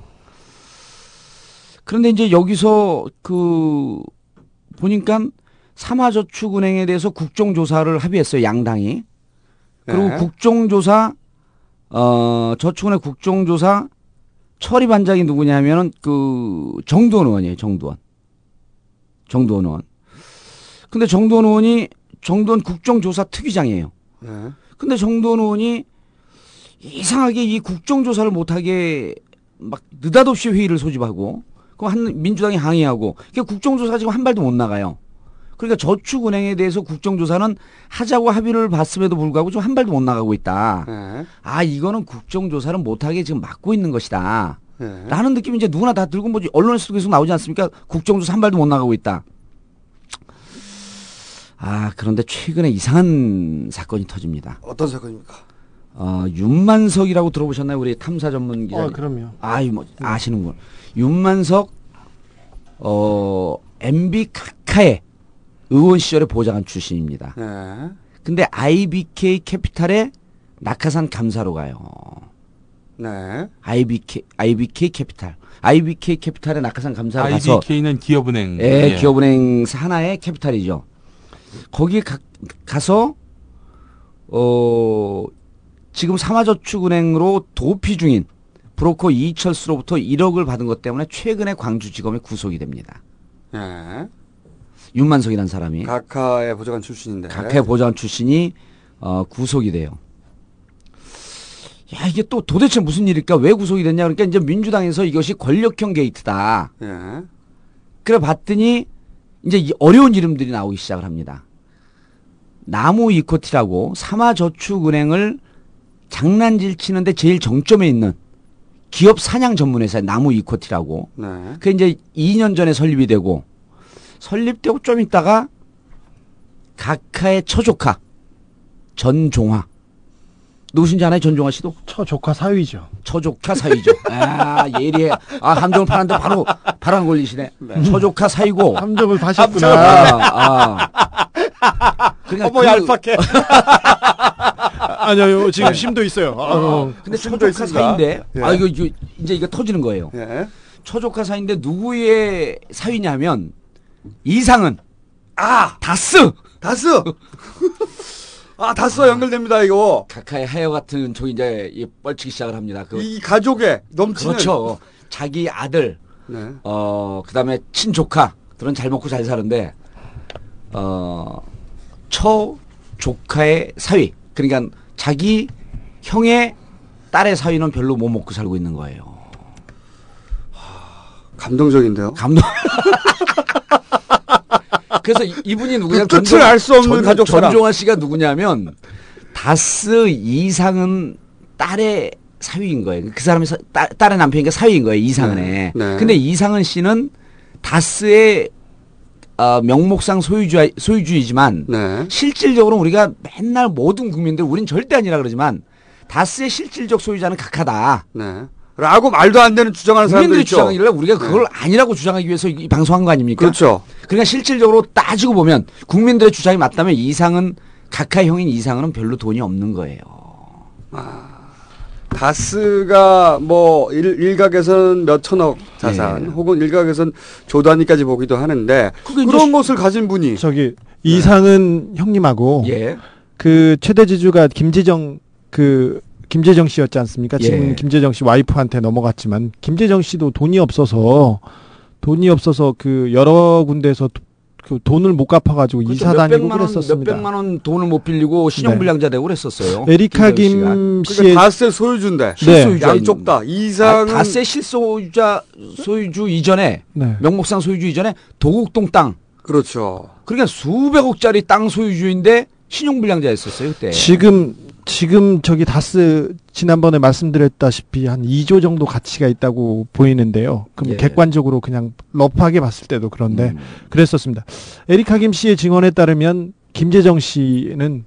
그런데 이제 여기서 그 보니까 삼화저축은행에 대해서 국정조사를 합의했어요. 양당이. 그리고 네. 국정조사 어 저축은행 국정조사 처리 반장이 누구냐면은 그 정두원 의원이에요. 정두원. 정두원 의원. 근데 정두원 의원이 정두원 국정조사 특위장이에요. 네. 근데 정두원 의원이 이상하게 이 국정조사를 못하게 막 느닷없이 회의를 소집하고 그럼 한 민주당이 항의하고 그러니까 국정조사 지금 한 발도 못 나가요. 그러니까 저축은행에 대해서 국정조사는 하자고 합의를 봤음에도 불구하고 지금 한 발도 못 나가고 있다. 네. 아 이거는 국정조사를 못하게 지금 막고 있는 것이다. 네. 라는 느낌이 이제 누구나 다 들고 뭐지 언론에서도 계속 나오지 않습니까? 국정조사 한 발도 못 나가고 있다. 아 그런데 최근에 이상한 사건이 터집니다. 어떤 사건입니까? 어, 윤만석이라고 들어보셨나요? 우리 탐사 전문 기자. 어, 그럼요. 아, 뭐 아시는군. 윤만석 어, MB 각하의 의원 시절에 보좌관 출신입니다. 네. 근데 IBK 캐피탈에 낙하산 감사로 가요. 네. IBK IBK 캐피탈. IBK 캐피탈에 낙하산 감사로 가서 IBK는 기업은행. 예, 예. 기업은행 산하의 캐피탈이죠. 거기 가, 가서 어 지금 삼화저축은행으로 도피 중인 브로커 이철수로부터 1억을 받은 것 때문에 최근에 광주지검에 구속이 됩니다. 네. 윤만석이라는 사람이 각하의 보좌관 출신인데. 각하의 보좌관 출신이 어, 구속이 돼요. 야 이게 또 도대체 무슨 일일까? 왜 구속이 됐냐? 그러니까 이제 민주당에서 이것이 권력형 게이트다. 예. 그래 봤더니 이제 이 어려운 이름들이 나오기 시작을 합니다. 나무 이코티라고 삼화저축은행을 장난질 치는데 제일 정점에 있는 기업 사냥 전문회사 나무 이코티라고. 네. 그 이제 2년 전에 설립이 되고 설립되고 좀 있다가 각하의 처조카 전종화 누구신지 아나요 전종화 씨도? 처조카 사위죠. 처조카 사위죠. 아 예리해. 아 함정을 파는데 바로 바로 안 걸리시네. 처조카 사위고. 함정을 파셨구나. 아, 아. 그러니까 어머 그- 얄팍해. 아니요 지금 심도 있어요. 아유. 근데 심도 초조카 있습니다. 사이인데 예. 아 이거, 이거 이제 이거 터지는 거예요. 예. 초조카 사이인데 누구의 사위냐면 이상은 아 다스 다스 아 다스와 연결됩니다 이거 카카의 하여 같은 저기 이제 이 뻘치기 시작을 합니다. 그 이 가족의 넘치는 그렇죠. 자기 아들 네. 어 그다음에 친조카 들은 잘 먹고 잘 사는데 어 처 조카의 사위 그러니까 자기 형의 딸의 사위는 별로 못 먹고 살고 있는 거예요. 감동적인데요. 감동. 그래서 이- 이분이 누구냐? 그 끝을 알 수 없는 전- 가족 사랑. 전종환 씨가 누구냐면 다스 이상은 딸의 사위인 거예요. 그 사람이 사- 딸, 딸의 남편이니까 사위인 거예요. 이상은의. 네, 네. 근데 이상은 씨는 다스의 어, 명목상 소유주 소유주이지만 네. 실질적으로 우리가 맨날 모든 국민들 우린 절대 아니라 그러지만 다스의 실질적 소유자는 각하다. 네. 라고 말도 안 되는 주장하는 사람들 국민들이 있죠. 주장하길래 우리가 그걸 아니라고 주장하기 위해서 이, 이 방송한 거 아닙니까? 그렇죠. 그러니까 실질적으로 따지고 보면 국민들의 주장이 맞다면 이상은 각하 형인 이상은 별로 돈이 없는 거예요. 다스가 뭐 일, 일각에서는 몇 천억 자산 네. 혹은 일각에서는 조 단위까지 보기도 하는데 그런 것을 가진 분이 저기 이상은 형님하고 예. 그 최대 지주가 김재정 그 김재정 씨였지 않습니까? 지금 예. 김재정 씨 와이프한테 넘어갔지만 김재정 씨도 돈이 없어서 돈이 없어서 그 여러 군데에서 도- 그 돈을 못 갚아가지고 이사 다니고 그랬었습니다. 몇백만 원 돈을 못 빌리고 신용불량자 되고 그랬었어요. 에리카. 김 씨의 그러니까 다스의 소유주인데 실소유자 양쪽 다 이상은 아, 다스의 실소유자 소유주 이전에 네. 명목상 소유주 이전에 도곡동 땅 그렇죠. 그러니까 수백억짜리 땅 소유주인데 신용불량자였었어요 그때. 지금 지금 저기 다스 지난번에 말씀드렸다시피 한 2조 정도 가치가 있다고 보이는데요. 그럼 예. 객관적으로 그냥 러프하게 봤을 때도 그런데 음. 그랬었습니다. 에리카 김 씨의 증언에 따르면 김재정 씨는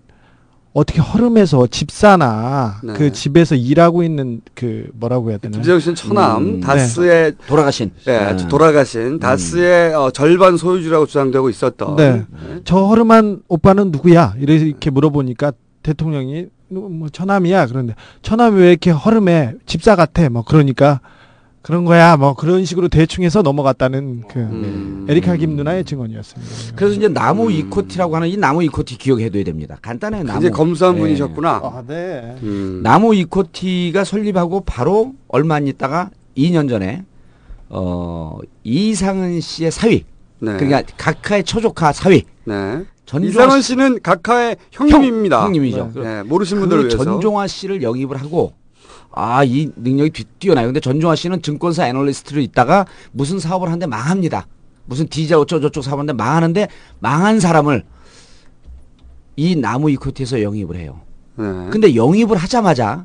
어떻게 허름해서 집사나 네. 그 집에서 일하고 있는 그 뭐라고 해야 되나? 김재영 씨는 처남 음, 다스의 돌아가신. 예, 네. 돌아가신 다스의 어, 절반 소유주라고 주장되고 있었던 네. 저 허름한 오빠는 누구야? 이렇게 물어보니까 대통령이 뭐 처남이야. 그런데 처남이 왜 이렇게 허름해? 집사 같아. 뭐 그러니까 그런 거야. 뭐 그런 식으로 대충 해서 넘어갔다는 그 음. 에리카 김 누나의 증언이었습니다. 그래서 이제 나무 이코티라고 하는 이 나무 이코티 기억해둬야 됩니다. 간단해요. 나무. 이제 검소한 예. 분이셨구나. 아, 네. 음. 나무 이코티가 설립하고 바로 얼마 안 있다가 2년 전에 어 이상은 씨의 사위. 네. 그러니까 각하의 처조카 사위. 네. 전종환 이상은 씨- 씨는 각하의 형님입니다. 형 님이죠. 네, 모르신 그 분들을 위해서. 전종화 씨를 영입을 하고 아 이 능력이 뒤- 뛰어나요. 근데 전종화 씨는 증권사 애널리스트로 있다가 무슨 사업을 하는데 망합니다. 무슨 디젤 어쩌고저쩌고 사업하는데 망하는데 망한 사람을 이 나무 이코티에서 영입을 해요. 네. 근데 영입을 하자마자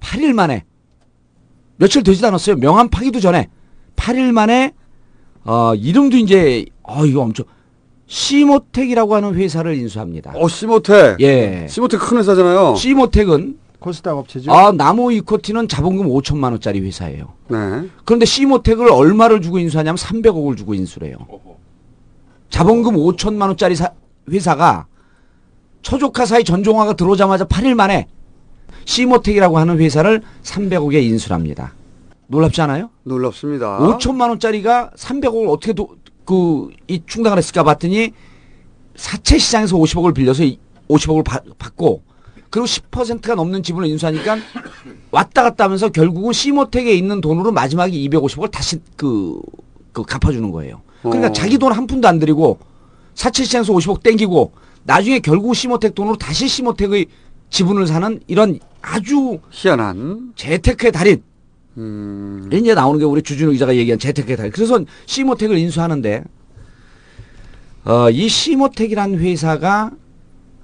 8일 만에 며칠 되지도 않았어요. 명함 파기도 전에 8일 만에 어 이름도 이제 어 이거 엄청 시모텍이라고 하는 회사를 인수합니다. 어, 시모텍. 예. 시모텍 큰 회사잖아요. 시모텍은 코스닥 업체죠. 아 나무 이코티는 자본금 5천만 원짜리 회사예요. 네. 그런데 시모텍을 얼마를 주고 인수하냐면 300억을 주고 인수를 해요. 자본금 5천만 원짜리 사- 회사가 초조카 사이 전종화가 들어오자마자 8일 만에 시모텍이라고 하는 회사를 300억에 인수합니다. 놀랍지 않아요? 놀랍습니다. 5천만 원짜리가 300억을 어떻게 도, 그, 이 충당을 했을까 봤더니 사채 시장에서 50억을 빌려서 이 50억을 받, 받고 그리고 10%가 넘는 지분을 인수하니까 왔다 갔다 하면서 결국은 시모텍에 있는 돈으로 마지막에 250억을 다시 그, 그 갚아주는 거예요. 그러니까 어. 자기 돈 한 푼도 안 들이고 사채 시장에서 50억 땡기고 나중에 결국 시모텍 돈으로 다시 시모텍의 지분을 사는 이런 아주 희한한 재테크의 달인 음. 이제 나오는 게 우리 주준우 기자가 얘기한 재테크의 달인. 그래서 시모텍을 인수하는데 어, 이 시모텍이라는 회사가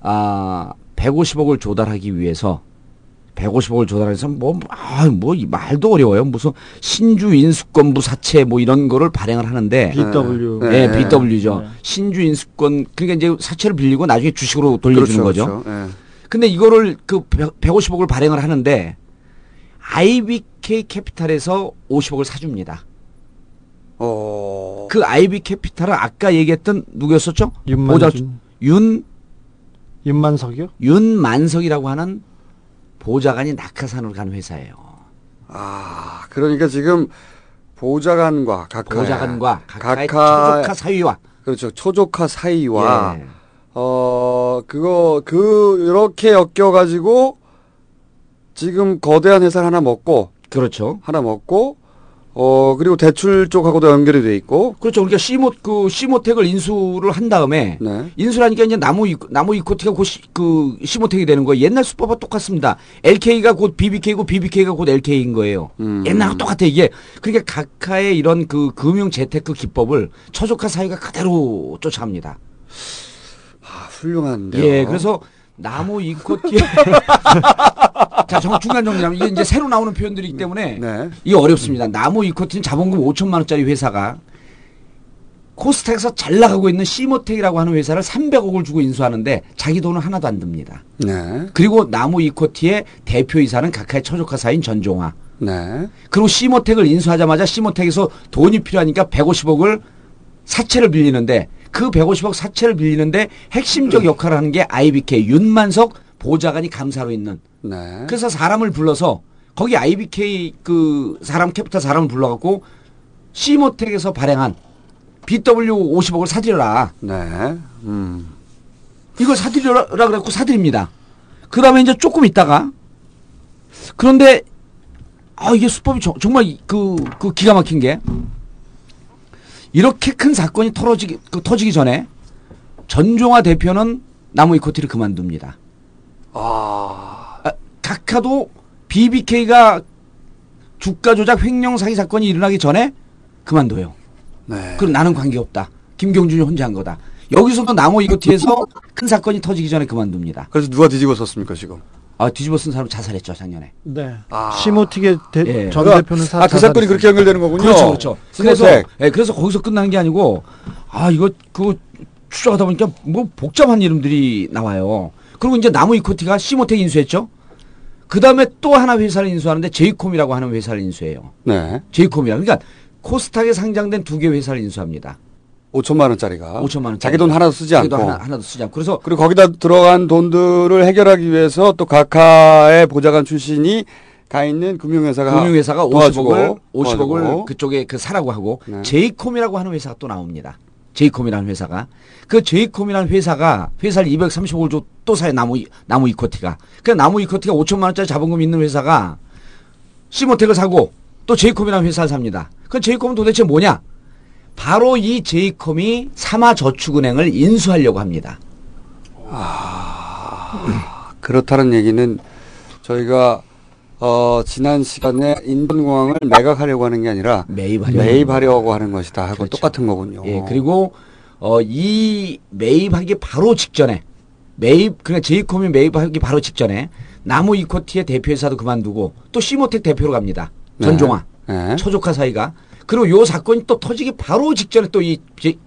아 150억을 조달하기 위해서 150억을 조달해서 뭐, 아, 뭐, 이 말도 어려워요. 무슨 신주 인수권부 사채 뭐 이런 거를 발행을 하는데. BW. 네, 네. BW죠. 신주 인수권, 그러니까 이제 사채를 빌리고 나중에 주식으로 돌려주는 그렇죠, 거죠. 그렇죠. 예. 근데 이거를 그 150억을 발행을 하는데 IBK 캐피탈에서 50억을 사줍니다. 어. 그 IB 캐피탈은 아까 얘기했던 누구였었죠? 윤만준. 윤 윤만석이요? 윤만석이라고 하는 보좌관이 낙하산으로 간 회사예요. 아, 그러니까 지금 보좌관과 각하 보좌관과 각하의 초조카 사위와 그렇죠. 초조카 사이와 예. 어 그거 그 이렇게 엮여 가지고 지금 거대한 회사를 하나 먹고 그렇죠. 하나 먹고 어 그리고 대출 쪽하고도 연결이 돼 있고 그렇죠. 그러니까 시모 그 시모텍을 인수를 한 다음에 네. 인수하니까 이제 나무 이 나무 이코티가 곧 시, 그 시모텍이 되는 거예요. 옛날 수법과 똑같습니다. LK가 곧 BBK고 BBK가 곧 LK인 거예요. 음. 옛날과 똑같아 이게. 그러니까 각하의 이런 그 금융 재테크 기법을 처조카 사회가 그대로 쫓아갑니다. 아, 훌륭한데요. 예, 그래서 나무 이코티 자, 정, 중간 정리하면 이게 이제 새로 나오는 표현들이기 때문에 네. 이게 어렵습니다. 나무 이코티는 자본금 5천만 원짜리 회사가 코스닥에서 잘 나가고 있는 시모텍이라고 하는 회사를 300억을 주고 인수하는데 자기 돈은 하나도 안 듭니다. 네. 그리고 나무 이코티의 대표이사는 각하의 처조카사인 전종화. 네. 그리고 시모텍을 인수하자마자 시모텍에서 돈이 필요하니까 150억을 사채를 빌리는데 그 150억 사채를 빌리는데 핵심적 역할을 하는 게 IBK 윤만석 보좌관이 감사로 있는 네. 그래서 사람을 불러서 거기 IBK 그 사람 캐피탈 사람을 불러갖고 시모텍에서 발행한 BW 50억을 사들여라. 네. 음. 이걸 사들여라 그래갖고 사드립니다. 그 다음에 이제 조금 있다가 그런데 아 이게 수법이 저- 정말 그, 그 기가 막힌 게 이렇게 큰 사건이 털어지기, 그 터지기 전에 전종화 대표는 나무 이코티를 그만둡니다. 아. 각하도 BBK가 주가 조작 횡령 사기 사건이 일어나기 전에 그만둬요. 네. 그럼 나는 관계없다. 김경준이 혼자 한 거다. 여기서도 나무 이코티에서 큰 사건이 터지기 전에 그만둡니다. 그래서 누가 뒤집어 썼습니까, 지금? 아 뒤집어 쓴 사람 자살했죠 작년에. 네. 시모틱의 대, 예. 전 그러니까- 대표는 사, 아, 그 사건이. 그렇게 연결되는 거군요. 그렇죠, 그렇죠. 그래서. 예, 그래서 거기서 끝나는 게 아니고 아 이거 그거 추적하다 보니까 뭐 복잡한 이름들이 나와요. 그리고 이제 나무 이코티가 시모텍 인수했죠. 그 다음에 또 하나 회사를 인수하는데 제이콤이라고 하는 회사를 인수해요. 네. 제이콤이라 그러니까 코스닥에 상장된 두 개 회사를 인수합니다. 5천만 원짜리가. 5천만 원. 자기 돈 하나도 쓰지 않고. 하나, 하나 도 쓰지 않고. 그래서 그리고 거기다 들어간 돈들을 해결하기 위해서 또 각하의 보좌관 출신이 가 있는 금융회사가 금융회사가 도와주고, 50억을 50억을 도와주고. 그쪽에 그 사라고 하고 네. 제이콤이라고 하는 회사가 또 나옵니다. 제이콤이라는 회사가 그 제이콤이라는 회사가 회사를 230억을 줘또 사요 나무 이- 나무 이코티가 그 나무 이코티가 5천만 원짜리 자본금 있는 회사가 시모텍을 사고 또 제이콤이라는 회사를 삽니다. 그 제이콤은 도대체 뭐냐? 바로 이 제이콤이 삼화저축은행을 인수하려고 합니다. 그렇다는 얘기는 저희가 어, 지난 시간에 인천공항을 매각하려고 하는 게 아니라 매입하려고 매입하려고 하는 것이다 하고 똑같은 거군요. 예, 그리고 어, 이 매입하기 바로 직전에 매입 그러니까 제이콤이 매입하기 바로 직전에 나무 이코티의 대표회사도 그만두고 또 시모텍 대표로 갑니다. 전종화 네. 처조카 사이가 그리고 요 사건이 또 터지기 바로 직전에 또 이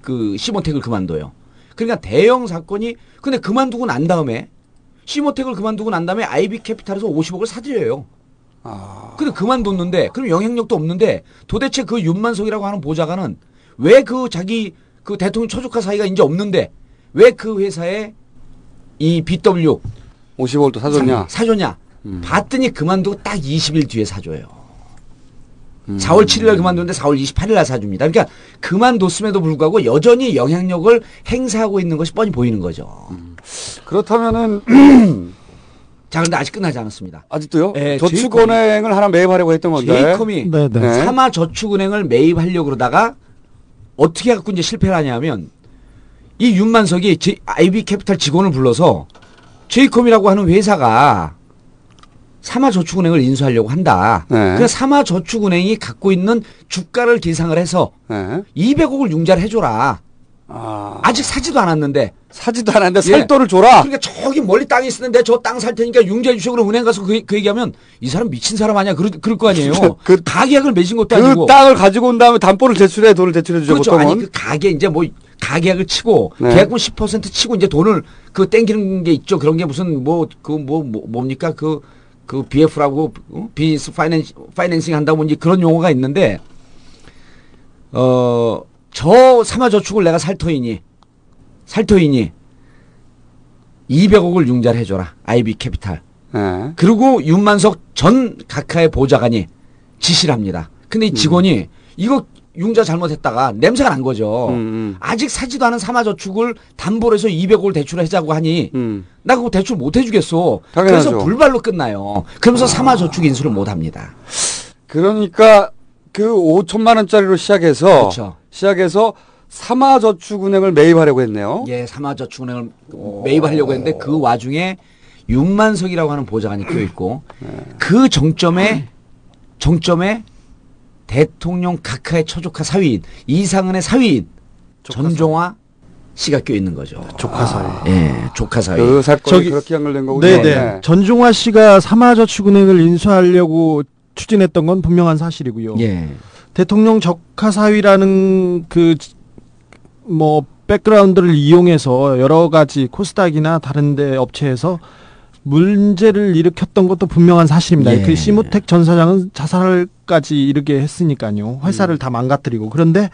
그 시모텍을 그만둬요. 그러니까 대형 사건이 근데 그만두고 난 다음에 시모텍을 그만두고 난 다음에 아이비 캐피탈에서 50억을 사들여요. 근데 그만뒀는데 그럼 영향력도 없는데 도대체 그 윤만석이라고 하는 보좌관은 왜 그 자기 그 대통령 처조카 사이가 이제 없는데 왜 그 회사에 이 BW 50억을 또 사줬냐? 사, 줬냐 봤더니 그만두고 딱 20일 뒤에 사줘요. 4월 7일 날 그만뒀는데 4월 28일 날 사줍니다. 그러니까 그만뒀음에도 불구하고 여전히 영향력을 행사하고 있는 것이 뻔히 보이는 거죠. 그렇다면은 자, 근데 아직 끝나지 않았습니다. 아직도요? 예, 저축은행을 하나 매입하려고 했던 건데. 제이컴이 네, 네. 삼화저축은행을 매입하려고 그러다가 어떻게 갖고 이제 실패를 하냐면 이 윤만석이 제, IB 캐피탈 직원을 불러서 제이컴이라고 하는 회사가 삼화저축은행을 인수하려고 한다. 네. 그 삼화저축은행이 갖고 있는 주가를 계상을 해서 네. 200억을 융자를 해줘라. 아. 직 사지도 않았는데. 사지도 않았는데 살 돈을 줘라. 그러니까 저기 멀리 땅이 있는데 저 땅 살 테니까 융자해 주시고 그럼 은행 가서 그, 그 얘기하면 이 사람 미친 사람 아니야. 그럴, 그럴 거 아니에요. 그, 가계약을 맺은 것도 그 아니고. 땅을 가지고 온 다음에 담보를 제출해 돈을 제출해 주죠 그렇죠. 보통은. 아니 그 가게 이제 뭐 가계약을 치고 네. 계약금 10% 치고 이제 돈을 그 땡기는 게 있죠. 그런 게 무슨 뭐 그뭐 뭡니까 그 그 BF라고 어? 비즈니스 financing financing 한다고 이제 그런 용어가 있는데 어저 삼화저축을 내가 살 터이니 살 터이니 200억을 융자를 해줘라. IB 캐피탈. 예. 그리고 윤만석 전 각하의 보좌관이 지시를 합니다. 근데 이 직원이 이거 융자 잘못했다가 냄새가 난 거죠. 음, 아직 사지도 않은 삼화저축을 담보로 해서 200억을 대출하자고 하니 나 그거 대출 못 해주겠어. 음. 당연하죠. 그래서 불발로 끝나요. 그러면서 사마저축 인수를 못 합니다. 그러니까 그 5천만 원짜리로 시작해서 그렇죠. 시작해서 삼화저축은행을 매입하려고 했네요. 예, 사마저축은행을 매입하려고 했는데 그 와중에 윤만석이라고 하는 보좌관이 껴 있고 그 정점에 정점에 대통령 각하의 처조카 사위인 이상은의 사위인 전종화 씨가 껴 있는 거죠. 조카 사위. 예, 조카 사위. 그 사건이 그렇게 연결된 거군요. 네네. 네. 전종화 씨가 사마저축은행을 인수하려고 추진했던 건 분명한 사실이고요. 예. 대통령 적하 사위라는 그 뭐 백그라운드를 이용해서 여러 가지 코스닥이나 다른데 업체에서 문제를 일으켰던 것도 분명한 사실입니다. 예. 그 시무텍 전 사장은 자살까지 이르게 했으니까요. 회사를 다 망가뜨리고 그런데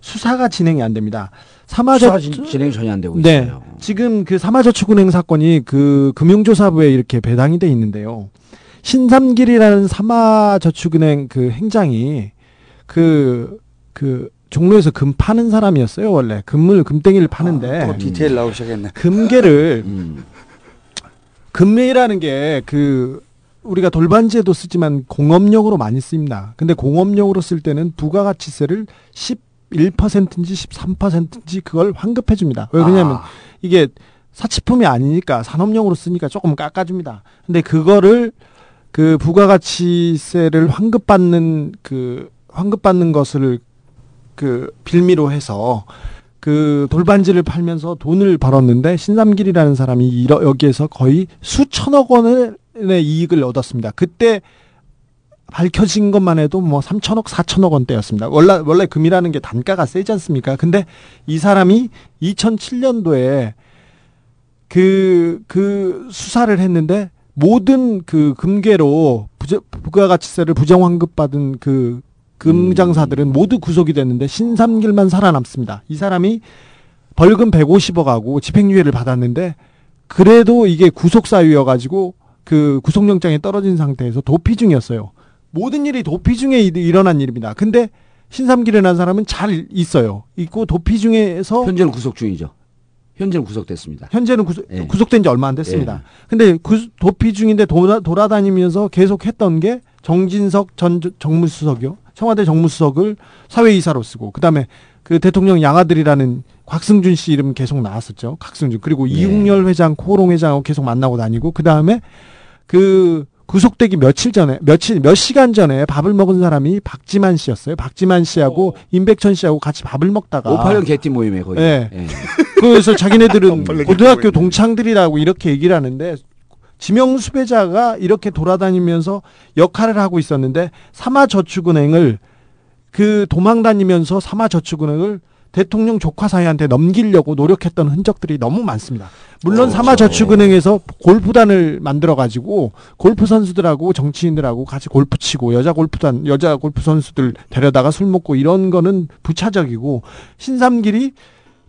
수사가 진행이 안 됩니다. 사마저 수사 진- 진행이 전혀 안 되고 네. 있어요. 지금 그 사마저축은행 사건이 그 금융조사부에 이렇게 배당이 돼 있는데요. 신삼길이라는 사마저축은행 그 행장이 그, 그 종로에서 금 파는 사람이었어요, 원래. 금을, 금땡이를 파는데. 또 디테일 나오기 시작했네. 금괴를, 음. 금매라는 게 그, 우리가 돌반지에도 쓰지만 공업용으로 많이 쓰입니다. 근데 공업용으로 쓸 때는 부가가치세를 11%인지 13%인지 그걸 환급해 줍니다. 왜 그러냐면 아. 이게 사치품이 아니니까 산업용으로 쓰니까 조금 깎아줍니다. 근데 그거를 그 부가가치세를 환급받는 그 환급받는 것을 그 빌미로 해서 그 돌반지를 팔면서 돈을 벌었는데 신삼길이라는 사람이 이러, 여기에서 거의 수천억 원의 이익을 얻었습니다. 그때 밝혀진 것만 해도 뭐 3천억, 4천억 원대였습니다. 원래, 원래 금이라는 게 단가가 세지 않습니까? 근데 이 사람이 2007년도에 그, 그 수사를 했는데 모든 그 금괴로 부자, 부가가치세를 부정 환급 받은 그 금장사들은 모두 구속이 됐는데 신삼길만 살아남습니다. 이 사람이 벌금 150억하고 집행유예를 받았는데 그래도 이게 구속 사유여가지고 그 구속영장이 떨어진 상태에서 도피 중이었어요. 모든 일이 도피 중에 일- 일어난 일입니다. 근데 신삼길이라는 사람은 잘 있어요. 있고 도피 중에서 현재는 구속 중이죠. 현재는 구속됐습니다. 현재는 구속, 예. 구속된 지 얼마 안 됐습니다. 예. 근데 구- 도피 중인데 돌아, 돌아다니면서 계속 했던 게 정진석 전 저- 정무수석이요. 청와대 정무수석을 사회이사로 쓰고 그다음에 그 대통령 양아들이라는 곽승준 씨 이름 계속 나왔었죠. 곽승준. 그리고 예. 이웅열 회장, 코호롱 회장하고 계속 만나고 다니고 그다음에 그 구속되기 며칠 전에 며칠 몇 시간 전에 밥을 먹은 사람이 박지만 씨였어요. 박지만 씨하고 임백천 씨하고 같이 밥을 먹다가 58년 개띠 모임에 거기. 예. 예. 그래서 자기네들은 고등학교 동창들이라고 이렇게 얘기를 하는데 지명 수배자가 이렇게 돌아다니면서 역할을 하고 있었는데 사마저축은행을 그 도망 다니면서 사마저축은행을 대통령 조카 사이한테 넘기려고 노력했던 흔적들이 너무 많습니다. 물론 사마저축은행에서 골프단을 만들어 가지고 골프 선수들하고 정치인들하고 같이 골프 치고 여자 골프단 여자 골프 선수들 데려다가 술 먹고 이런 거는 부차적이고 신삼길이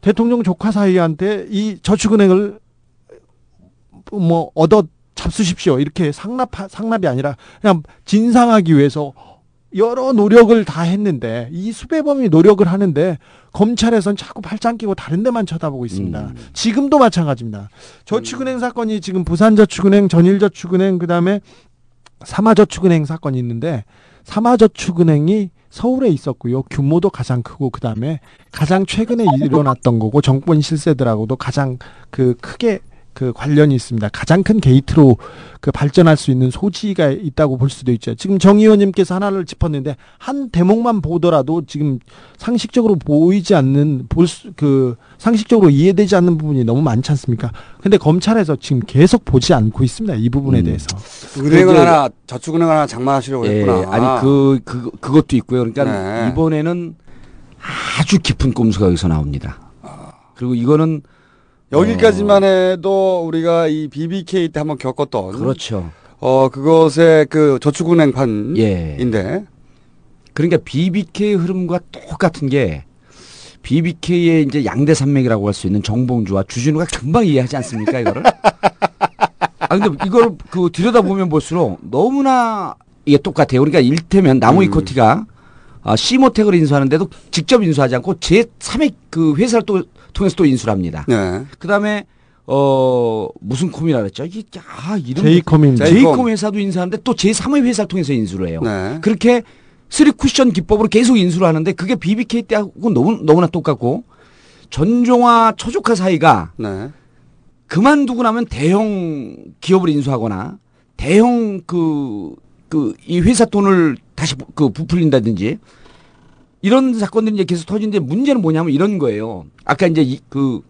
대통령 조카 사이한테 이 저축은행을 뭐 얻어 잡수십시오 이렇게 상납 상납이 아니라 그냥 진상하기 위해서 여러 노력을 다 했는데 이 수배범이 노력을 하는데 검찰에선 자꾸 팔짱 끼고 다른 데만 쳐다보고 있습니다. 지금도 마찬가지입니다. 저축은행 사건이 지금 부산저축은행, 전일저축은행 그다음에 삼화저축은행 사건이 있는데 삼화저축은행이 서울에 있었고요. 규모도 가장 크고 그다음에 가장 최근에 일어났던 거고 정권 실세들하고도 가장 그 크게 그 관련이 있습니다. 가장 큰 게이트로 그 발전할 수 있는 소지가 있다고 볼 수도 있죠. 지금 정 의원님께서 하나를 짚었는데 한 대목만 보더라도 지금 상식적으로 보이지 않는 볼 그 상식적으로 이해되지 않는 부분이 너무 많지 않습니까? 근데 검찰에서 지금 계속 보지 않고 있습니다. 이 부분에 대해서. 은행은 그게- 하나, 저축은행 하나 장만하시려고 예, 했구나. 아니 그, 그 그것도 있고요. 그러니까 네. 이번에는 아주 깊은 꼼수가 여기서 나옵니다. 그리고 이거는 여기까지만 해도 우리가 이 BBK 때 한번 겪었던 그렇죠. 어 그것의 그 저축은행판인데 예. 그러니까 BBK 흐름과 똑같은 게 BBK의 이제 양대 산맥이라고 할 수 있는 정봉주와 주진우가 금방 이해하지 않습니까 이거를? 아 근데 이걸 그 들여다 보면 볼수록 너무나 이게 똑같아요. 그러니까 일테면 나무 음. 이코티가 아, 시모텍을 인수하는데도 직접 인수하지 않고 제 3의 그 회사를 또 통해서 또 인수를 합니다. 네. 그다음에 어 무슨 콤이라 그랬죠? 이게 아 이름 제이콤입니다. 제이콤 회사도 인수하는데 또 제 3의 회사를 통해서 인수를 해요. 네. 그렇게 쓰리 쿠션 기법으로 계속 인수를 하는데 그게 BBK 때하고 너무 너무나 똑같고 전종화 씨 조카사위가 네. 그만두고 나면 대형 기업을 인수하거나 대형 그 그 이 회사 돈을 다시 부- 그 부풀린다든지 이런 사건들이 이제 계속 터지는데 문제는 뭐냐면 이런 거예요. 아까 이제 이, 그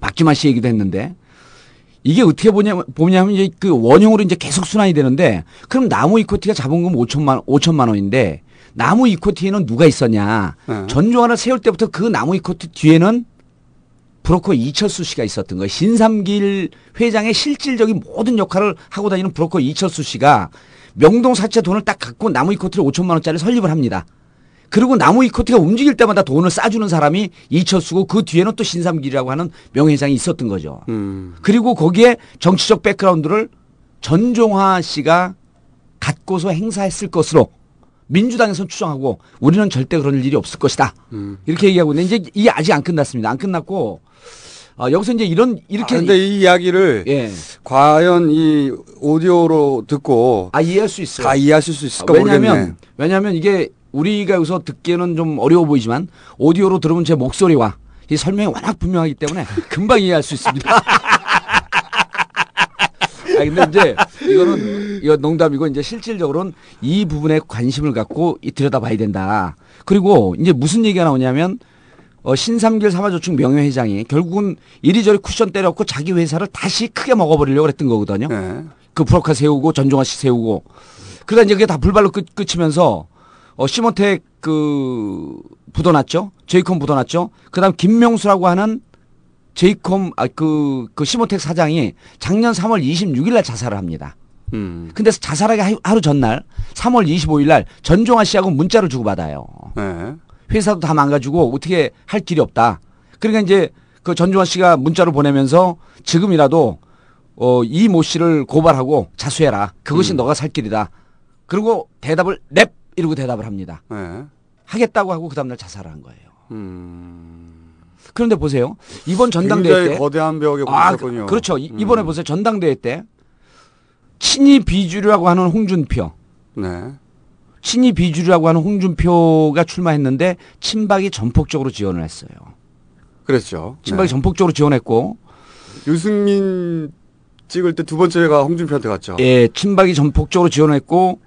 박지만 씨 얘기도 했는데 이게 어떻게 보냐면 보냐면 이제 그 원형으로 이제 계속 순환이 되는데 그럼 나무이쿼티가 자본금 5천만 5천만 원인데 나무이쿼티에는 누가 있었냐? 네. 전종화를 세울 때부터 그 나무이쿼티 뒤에는 브로커 이철수 씨가 있었던 거예요. 신삼길 회장의 실질적인 모든 역할을 하고 다니는 브로커 이철수 씨가 명동 사채 돈을 딱 갖고 나무이쿼티를 5천만 원짜리 설립을 합니다. 그리고 나무이쿼티가 움직일 때마다 돈을 쏴주는 사람이 이철수고 그 뒤에는 또 신삼길이라고 하는 명회장이 있었던 거죠. 음. 그리고 거기에 정치적 백그라운드를 전종화 씨가 갖고서 행사했을 것으로 민주당에서는 추정하고 우리는 절대 그런 일이 없을 것이다. 음. 이렇게 얘기하고 있는데 이제 이게 아직 안 끝났습니다. 안 끝났고 어, 여기서 이제 이런 이렇게 아, 근데 이 이야기를 예. 과연 이 오디오로 듣고 아 이해할 수 있어요. 다 이해하실 수 있을까 왜냐하면 모르겠네. 왜냐하면 이게 우리가 여기서 듣기에는 좀 어려워 보이지만 오디오로 들으면 제 목소리와 이 설명이 워낙 분명하기 때문에 금방 이해할 수 있습니다. 아 근데 이제 이거는 이거 농담이고 이제 실질적으로는 이 부분에 관심을 갖고 이 들여다봐야 된다. 그리고 이제 무슨 얘기가 나오냐면 어, 신삼길 사마저축 명예회장이 결국은 이리저리 쿠션 때렸고 자기 회사를 다시 크게 먹어버리려고 그랬던 거거든요. 네. 그 브로커 세우고 전종화 씨 세우고 그러다 이제 그게 다 불발로 끝, 끝이면서 어, 시모텍 그 묻어놨죠. 제이콤 묻어놨죠. 그다음 김명수라고 하는 제이콤 아그 그 시모텍 사장이 작년 3월 26일 날 자살을 합니다. 음. 근데 자살하기 하- 하루 전날 3월 25일 날 전종화 씨하고 문자를 주고 받아요. 네. 회사도 다 망가지고 어떻게 할 길이 없다. 그러니까 이제 그 전종환 씨가 문자를 보내면서 지금이라도 어, 이 모 씨를 고발하고 자수해라. 그것이 음. 너가 살 길이다. 그리고 대답을 랩 이러고 대답을 합니다. 네. 하겠다고 하고 그 다음날 자살을 한 거예요. 음. 그런데 보세요. 이번 전당대회 때 거대한 벽에 아, 부딪혔군요. 그, 그렇죠. 이- 음. 이번에 보세요. 전당대회 때 친이 비주류라고 하는 홍준표 네. 친이 비주류라고 하는 홍준표가 출마했는데 친박이 전폭적으로 지원을 했어요. 그랬죠. 친박이 네. 전폭적으로 지원했고 유승민 찍을 때 두 번째가 홍준표한테 갔죠. 예, 친박이 전폭적으로 지원했고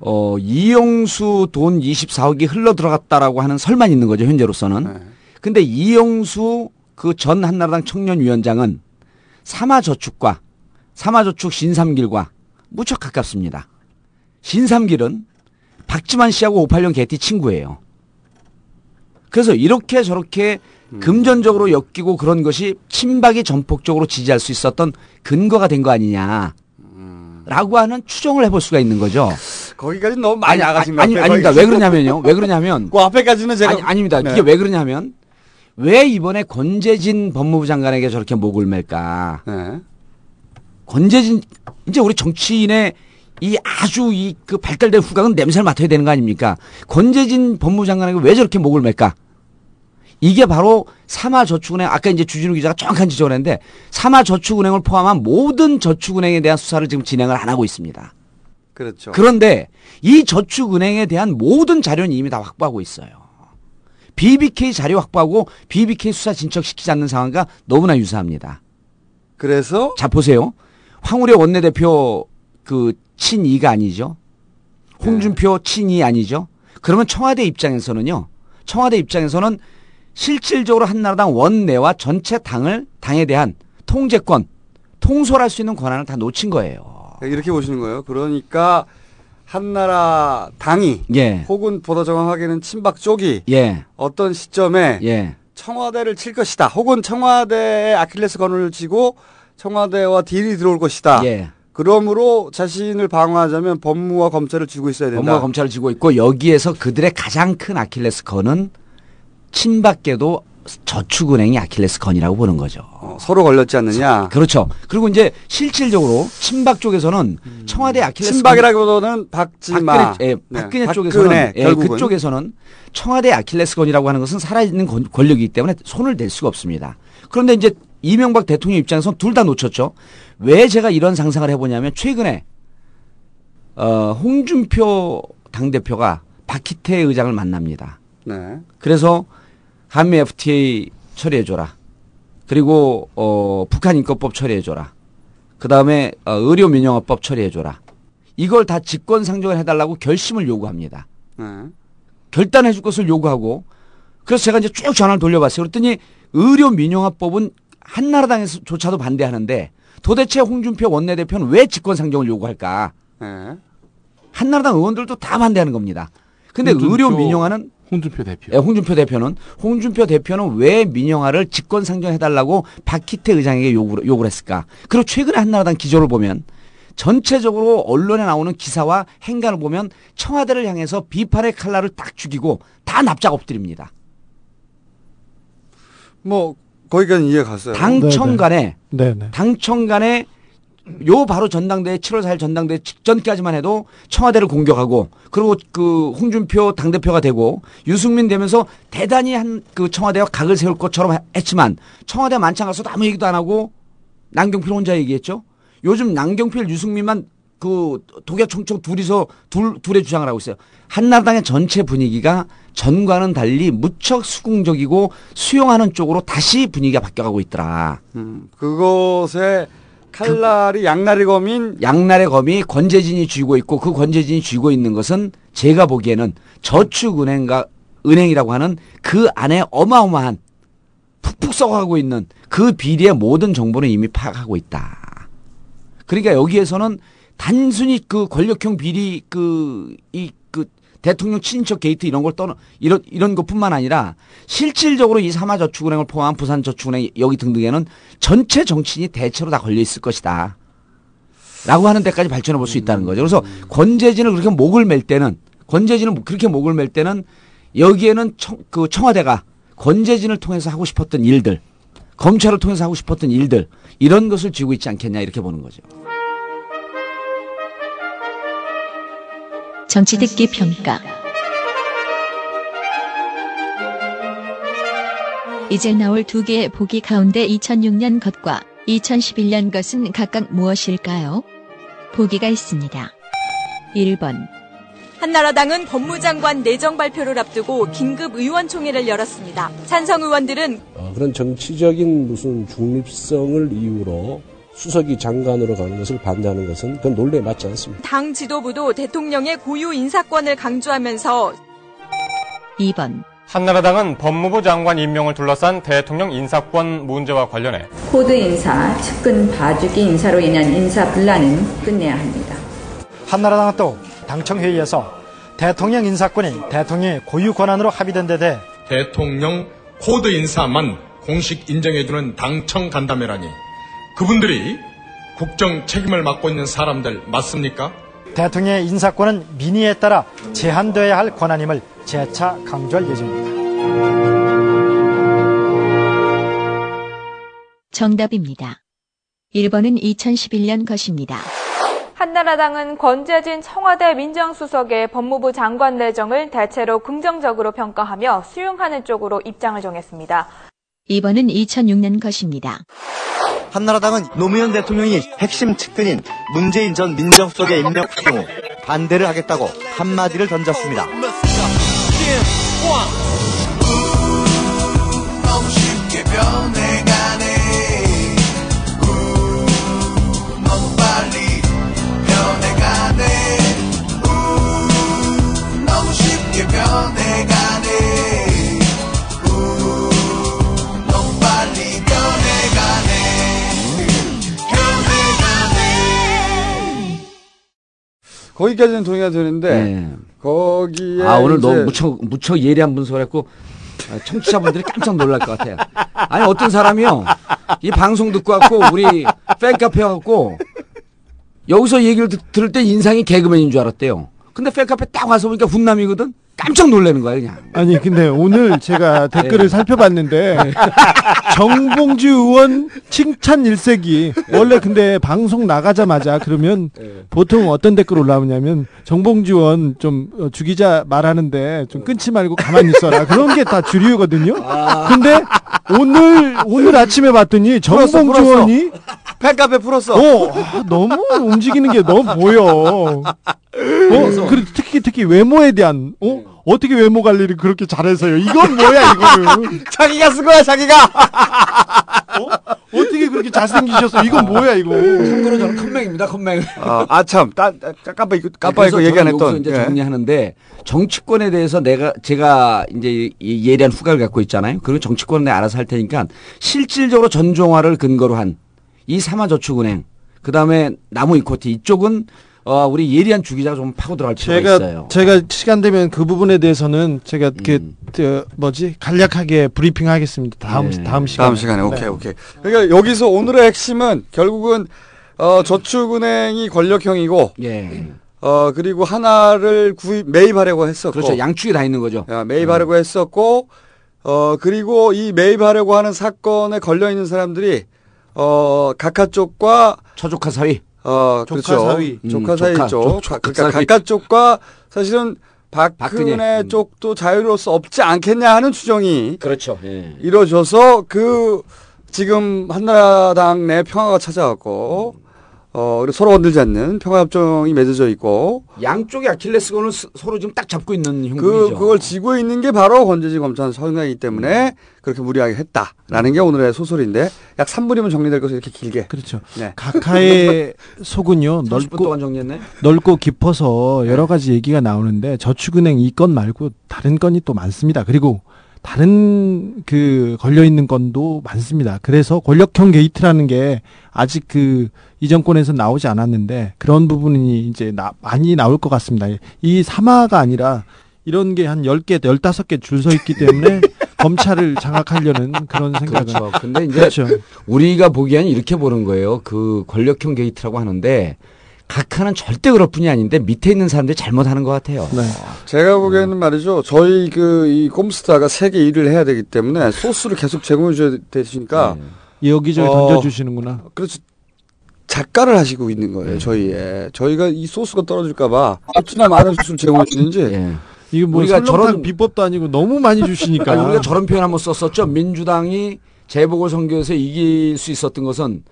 어, 이영수 돈 24억이 흘러 들어갔다라고 하는 설만 있는 거죠, 현재로서는. 네. 근데 이영수 그 전 한나라당 청년위원장은 삼화저축과 삼화저축 신삼길과 무척 가깝습니다. 신삼길은 박지만 씨하고 58년 개티 친구예요. 그래서 이렇게 저렇게 금전적으로 엮이고 그런 것이 친박이 전폭적으로 지지할 수 있었던 근거가 된 거 아니냐. 라고 하는 추정을 해볼 수가 있는 거죠. 거기까지 너무 많이 나가신 것 아니, 같아요. 아닙니다. 거기. 왜 그러냐면요. 왜 그러냐면. 그 앞에까지는 제가 아니, 아닙니다. 네. 이게 왜 그러냐면 왜 이번에 권재진 법무부 장관에게 저렇게 목을 맬까? 네. 권재진 이제 우리 정치인의 이 아주 이 그 발달된 후각은 냄새를 맡아야 되는 거 아닙니까? 권재진 법무부 장관에게 왜 저렇게 목을 맬까? 이게 바로 삼화저축은행 아까 이제 주진우 기자가 정확한 지적을 했는데 삼화저축은행을 포함한 모든 저축은행에 대한 수사를 지금 진행을 안 하고 있습니다. 그렇죠. 그런데 이 저축은행에 대한 모든 자료는 이미 다 확보하고 있어요. BBK 자료 확보하고 BBK 수사 진척시키지 않는 상황과 너무나 유사합니다. 그래서 자 보세요. 황우려 원내대표 그 친이가 아니죠. 홍준표 친이 아니죠. 그러면 청와대 입장에서는요. 청와대 입장에서는 실질적으로 한나라당 원내와 전체 당을 당에 대한 통제권, 통솔할 수 있는 권한을 다 놓친 거예요. 이렇게 보시는 거예요. 그러니까 한나라 당이 예. 혹은 보다 정확하게는 친박 쪽이 예. 어떤 시점에 예. 청와대를 칠 것이다. 혹은 청와대에 아킬레스 건을 쥐고 청와대와 딜이 들어올 것이다. 예. 그러므로 자신을 방어하자면 법무와 검찰을 쥐고 있어야 된다. 법무가 검찰을 쥐고 있고 여기에서 그들의 가장 큰 아킬레스 건은 친박계도 저축은행이 아킬레스건이라고 보는 거죠. 서로 걸렸지 않느냐. 그렇죠. 그리고 이제 실질적으로 친박 쪽에서는 청와대 아킬레스건 친박이라기보다는 박지마. 박근혜, 예, 네, 박근혜 박근혜, 쪽에서는 예, 결국은. 그쪽에서는 청와대 아킬레스건이라고 하는 것은 살아있는 권- 권력이기 때문에 손을 댈 수가 없습니다. 그런데 이제 이명박 대통령 입장에서 둘 다 놓쳤죠. 왜 제가 이런 상상을 해보냐면 최근에 어, 홍준표 당 대표가 박희태 의장을 만납니다. 네. 그래서 한미 FTA 처리해줘라. 그리고 어, 북한 인권법 처리해줘라. 그 다음에 어, 의료 민영화법 처리해줘라. 이걸 다 직권 상정을 해달라고 결심을 요구합니다. 네. 결단해 줄 것을 요구하고 그래서 제가 이제 쭉 전화를 돌려봤어요. 그랬더니 의료 민영화법은 한나라당에서조차도 반대하는데 도대체 홍준표 원내대표는 왜 직권 상정을 요구할까? 네. 한나라당 의원들도 다 반대하는 겁니다. 근데 의료 민영화는 홍준표 대표. 예, 홍준표 대표는 홍준표 대표는 왜 민영화를 직권 상정해달라고 박희태 의장에게 요구를, 요구를 했을까? 그리고 최근에 한나라당 기조를 보면 전체적으로 언론에 나오는 기사와 행간을 보면 청와대를 향해서 비판의 칼날을 딱 죽이고 다 납작 엎드립니다. 뭐 거기까지 이해 갔어요. 당청 간에 네네. 당청 간에 요 바로 전당대회 7월 4일 전당대회 직전까지만 해도 청와대를 공격하고 그리고 그 홍준표 당대표가 되고 유승민 되면서 대단히 한 그 청와대와 각을 세울 것처럼 하- 했지만 청와대 만찬 가서도 아무 얘기도 안 하고 남경필 혼자 얘기했죠. 요즘 남경필 유승민만 그 독야총총 둘이서 둘 둘의 주장을 하고 있어요. 한나라당의 전체 분위기가 전과는 달리 무척 수긍적이고 수용하는 쪽으로 다시 분위기가 바뀌어가고 있더라. 음, 그것에 칼날이 양날의 검인 양날의 검이 권재진이 쥐고 있고 그 권재진이 쥐고 있는 것은 제가 보기에는 저축은행과 은행이라고 하는 그 안에 어마어마한 푹푹 썩어가고 있는 그 비리의 모든 정보는 이미 파악하고 있다. 그러니까 여기에서는 단순히 그 권력형 비리 그 이그 대통령 친인척 게이트 이런 걸 떠나 이런 이런 것뿐만 아니라 실질적으로 이 삼화저축은행을 포함한 부산저축은행 여기 등등에는 전체 정치인이 대체로 다 걸려 있을 것이다. 라고 하는 데까지 발전해 볼 수 있다는 거죠. 그래서 권재진을 그렇게 목을 맬 때는 권재진을 그렇게 목을 맬 때는 여기에는 청, 그 청와대가 권재진을 통해서 하고 싶었던 일들, 검찰을 통해서 하고 싶었던 일들 이런 것을 쥐고 있지 않겠냐 이렇게 보는 거죠. 정치 듣기 평가. 이제 나올 두 개의 보기 가운데 2006년 것과 2011년 것은 각각 무엇일까요? 보기가 있습니다. 1번, 한나라당은 법무장관 내정 발표를 앞두고 긴급 의원총회를 열었습니다. 찬성 의원들은 어, 그런 정치적인 무슨 중립성을 이유로 수석이 장관으로 가는 것을 반대하는 것은 그건 논리에 맞지 않습니다. 당 지도부도 대통령의 고유 인사권을 강조하면서 2번, 한나라당은 법무부 장관 임명을 둘러싼 대통령 인사권 문제와 관련해 코드 인사, 측근 봐주기 인사로 인한 인사 분란은 끝내야 합니다. 한나라당은 또 당청회의에서 대통령 인사권이 대통령의 고유 권한으로 합의된 데 대해 대통령 코드 인사만 공식 인정해주는 당청 간담회라니 그분들이 국정 책임을 맡고 있는 사람들 맞습니까? 대통령의 인사권은 민의에 따라 제한되어야 할 권한임을 재차 강조할 예정입니다. 정답입니다. 1번은 2011년 것입니다. 한나라당은 권재진 청와대 민정수석의 법무부 장관 내정을 대체로 긍정적으로 평가하며 수용하는 쪽으로 입장을 정했습니다. 2번은 2006년 것입니다. 한나라당은 노무현 대통령이 핵심 측근인 문재인 전 민정수석의 임명 경우 반대를 하겠다고 한마디를 던졌습니다. 거기까지는 동의가 되는데 거기에 아 오늘 너무 무척 무척 예리한 분석을 했고 아, 청취자분들이 깜짝 놀랄 것 같아요. 아니 어떤 사람이요 이 방송 듣고 왔고 우리 팬카페 와갖고 여기서 얘기를 듣, 들을 때 인상이 개그맨인 줄 알았대요. 근데 팬카페 딱 와서 보니까 훈남이거든. 깜짝 놀라는 거야 그냥. 아니 근데 오늘 제가 댓글을 네. 살펴봤는데 정봉주 의원 칭찬 일색이 원래 근데 방송 나가자마자 그러면 보통 어떤 댓글 올라오냐면 정봉주 의원 좀 어, 주기자 말하는데 좀 끊지 말고 가만히 있어라 그런 게 다 주류거든요. 근데 오늘 오늘 아침에 봤더니 정봉주. 의원이 팬카페 풀었어. 어, 아, 너무 움직이는 게 너무 보여. 어, 그리고 특히 특히 외모에 대한 어 어떻게 외모 관리를 그렇게 잘해서요? 이건 뭐야 이거는? 자기가 쓴 거야 자기가. 어떻게 그렇게 잘생기셨어? 이건 뭐야 이거? 참고로 저는 컴맹입니다 컴맹. 아참 깜빡 잊고 깜빡 잊고 얘기 안 했던. 이제 예. 정리하는데 정치권에 대해서 내가 제가 이제 이 예리한 후각을 갖고 있잖아요. 그리고 정치권에 알아서 할 테니까 실질적으로 전종화를 근거로 한 이 삼화저축은행 그다음에 나무 이코티 이쪽은 어 우리 예리한 주기자가 좀 파고 들어갈 필요가 제가 있어요. 음. 제가 시간 되면 그 부분에 대해서는 제가 그 저, 뭐지 간략하게 브리핑하겠습니다. 다음 네. 다음 시간에. 다음 시간에 오케이 네. 오케이. 그러니까 여기서 오늘의 핵심은 결국은 어, 저축은행이 권력형이고 예. 어 그리고 하나를 구입 매입하려고 했었고 그렇죠. 양축이 다 있는 거죠. 야, 매입하려고 했었고 어 그리고 이 매입하려고 하는 사건에 걸려 있는 사람들이 어 각하 쪽과 처조카 사위. 어 조카 그렇죠. 사위. 음, 조카 사위 조카, 쪽 조- 조카 그러니까. 각하 쪽과 사실은 박근혜, 박근혜. 음. 쪽도 자유로울 수 없지 않겠냐 하는 추정이 그렇죠. 예. 이루어져서 그 지금 한나라당 내 평화가 찾아왔고 어 그리고 서로 건들지 않는 평화협정이 맺어져 있고 양쪽의 아킬레스건을 스- 서로 지금 딱 잡고 있는 그 형국이죠. 그걸 지고 있는 게 바로 권재지 검찰 서장이기 때문에 그렇게 무리하게 했다라는 게 오늘의 소설인데 약 3분이면 정리될 것을 이렇게 길게 그렇죠. 네. 각하의 속은요 30분 넓고 동안 정리했네. 넓고 깊어서 여러 가지 얘기가 나오는데 저축은행 이 건 말고 다른 건이 또 많습니다. 그리고 다른 그 걸려 있는 건도 많습니다. 그래서 권력형 게이트라는 게 아직 그 이 정권에서 나오지 않았는데 그런 부분이 이제 나, 많이 나올 것 같습니다. 이 삼화가 아니라 이런 게 한 10개, 15개 줄 서 있기 때문에 검찰을 장악하려는 그런 생각은 그렇죠. 근데 이제 그렇죠. 우리가 보기에는 이렇게 보는 거예요. 그 권력형 게이트라고 하는데 각하는 절대 그럴 분이 아닌데 밑에 있는 사람들이 잘못하는 것 같아요. 네. 제가 보기에는 말이죠. 저희 그 이 꼼스타가 세계 일을 해야 되기 때문에 소스를 계속 제공해 줘야 되시니까 여기저기 어, 던져주시는구나. 그렇죠. 작가를 하시고 있는 거예요. 저희에 저희가 이 소스가 떨어질까봐 어찌나 많은 소스를 제공해 주는지 예. 이게 뭐 우리가 저런- 비법도 아니고 너무 많이 주시니까. 아니, 우리가 저런 표현 한번 썼었죠. 민주당이 재보궐 선거에서 이길 수 있었던 것은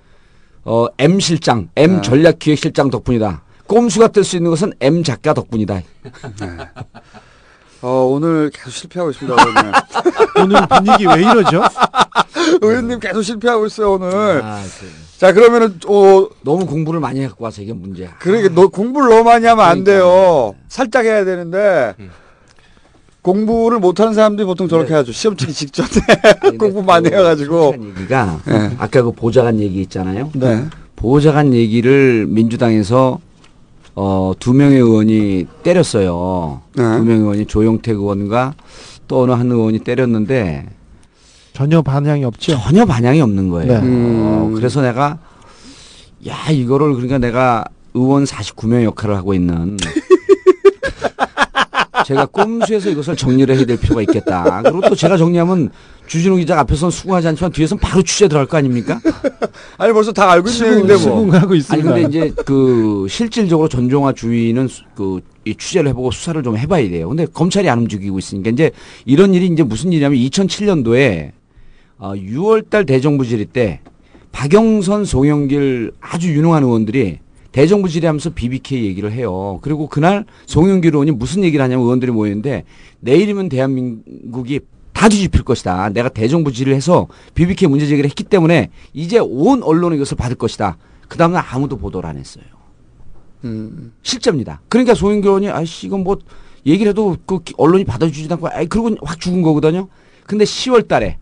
어, M 실장, M 네. 전략기획실장 덕분이다. 꼼수가 될 수 있는 것은 M 작가 덕분이다. 어, 오늘 계속 실패하고 있습니다. 오늘. 오늘 분위기 왜 이러죠? 의원님 계속 실패하고 있어요 오늘. 아, 그, 자 그러면은 어 너무 공부를 많이 갖고 와서 이게 문제야. 그러게 너 공부를 너무 많이 하면 안 돼요. 살짝 해야 되는데 공부를 못하는 사람들이 보통 저렇게 하죠. 시험 치기 직전에 공부 많이 해가지고. 얘기가 네. 아까 그 보좌관 얘기 있잖아요. 네. 보좌관 얘기를 민주당에서 어, 두 명의 의원이 때렸어요. 네. 두 명의 의원이 조영택 의원과 또 어느 한 의원이 때렸는데 전혀 반향이 없죠. 전혀 반향이 없는 거예요. 네. 어, 음. 그래서 내가 야 이거를 그러니까 내가 의원 49명 역할을 하고 있는 제가 꼼수에서 이것을 정리를 해야 될 필요가 있겠다. 그리고 또 제가 정리하면 주진우 기자 앞에서는 수긍하지 않지만 뒤에서는 바로 취재 들어갈 거 아닙니까? 아니 벌써 다 알고 있는 얘기인데 뭐. 수긍하고 아니 있습니다. 근데 이제 그 실질적으로 전종화 주의는 그이 취재를 해보고 수사를 좀 해봐야 돼요. 근데 검찰이 안 움직이고 있으니까 이제 이런 일이 이제 무슨 일이냐면 2007년도에 어 6월달 대정부 질의 때 박영선, 송영길 아주 유능한 의원들이 대정부 질의하면서 BBK 얘기를 해요. 그리고 그날 송영길 의원이 무슨 얘기를 하냐면 의원들이 모였는데 내일이면 대한민국이 다 뒤집힐 것이다. 내가 대정부 질의를 해서 BBK 문제 제기를 했기 때문에 이제 온 언론이 이것을 받을 것이다. 그 다음날 아무도 보도를 안 했어요. 음. 실제입니다. 그러니까 의원이 아이씨 이건 뭐 얘기를 해도 그 기- 언론이 받아주지도 않고 아이 그러고 확 죽은 거거든요. 근데 10월 달에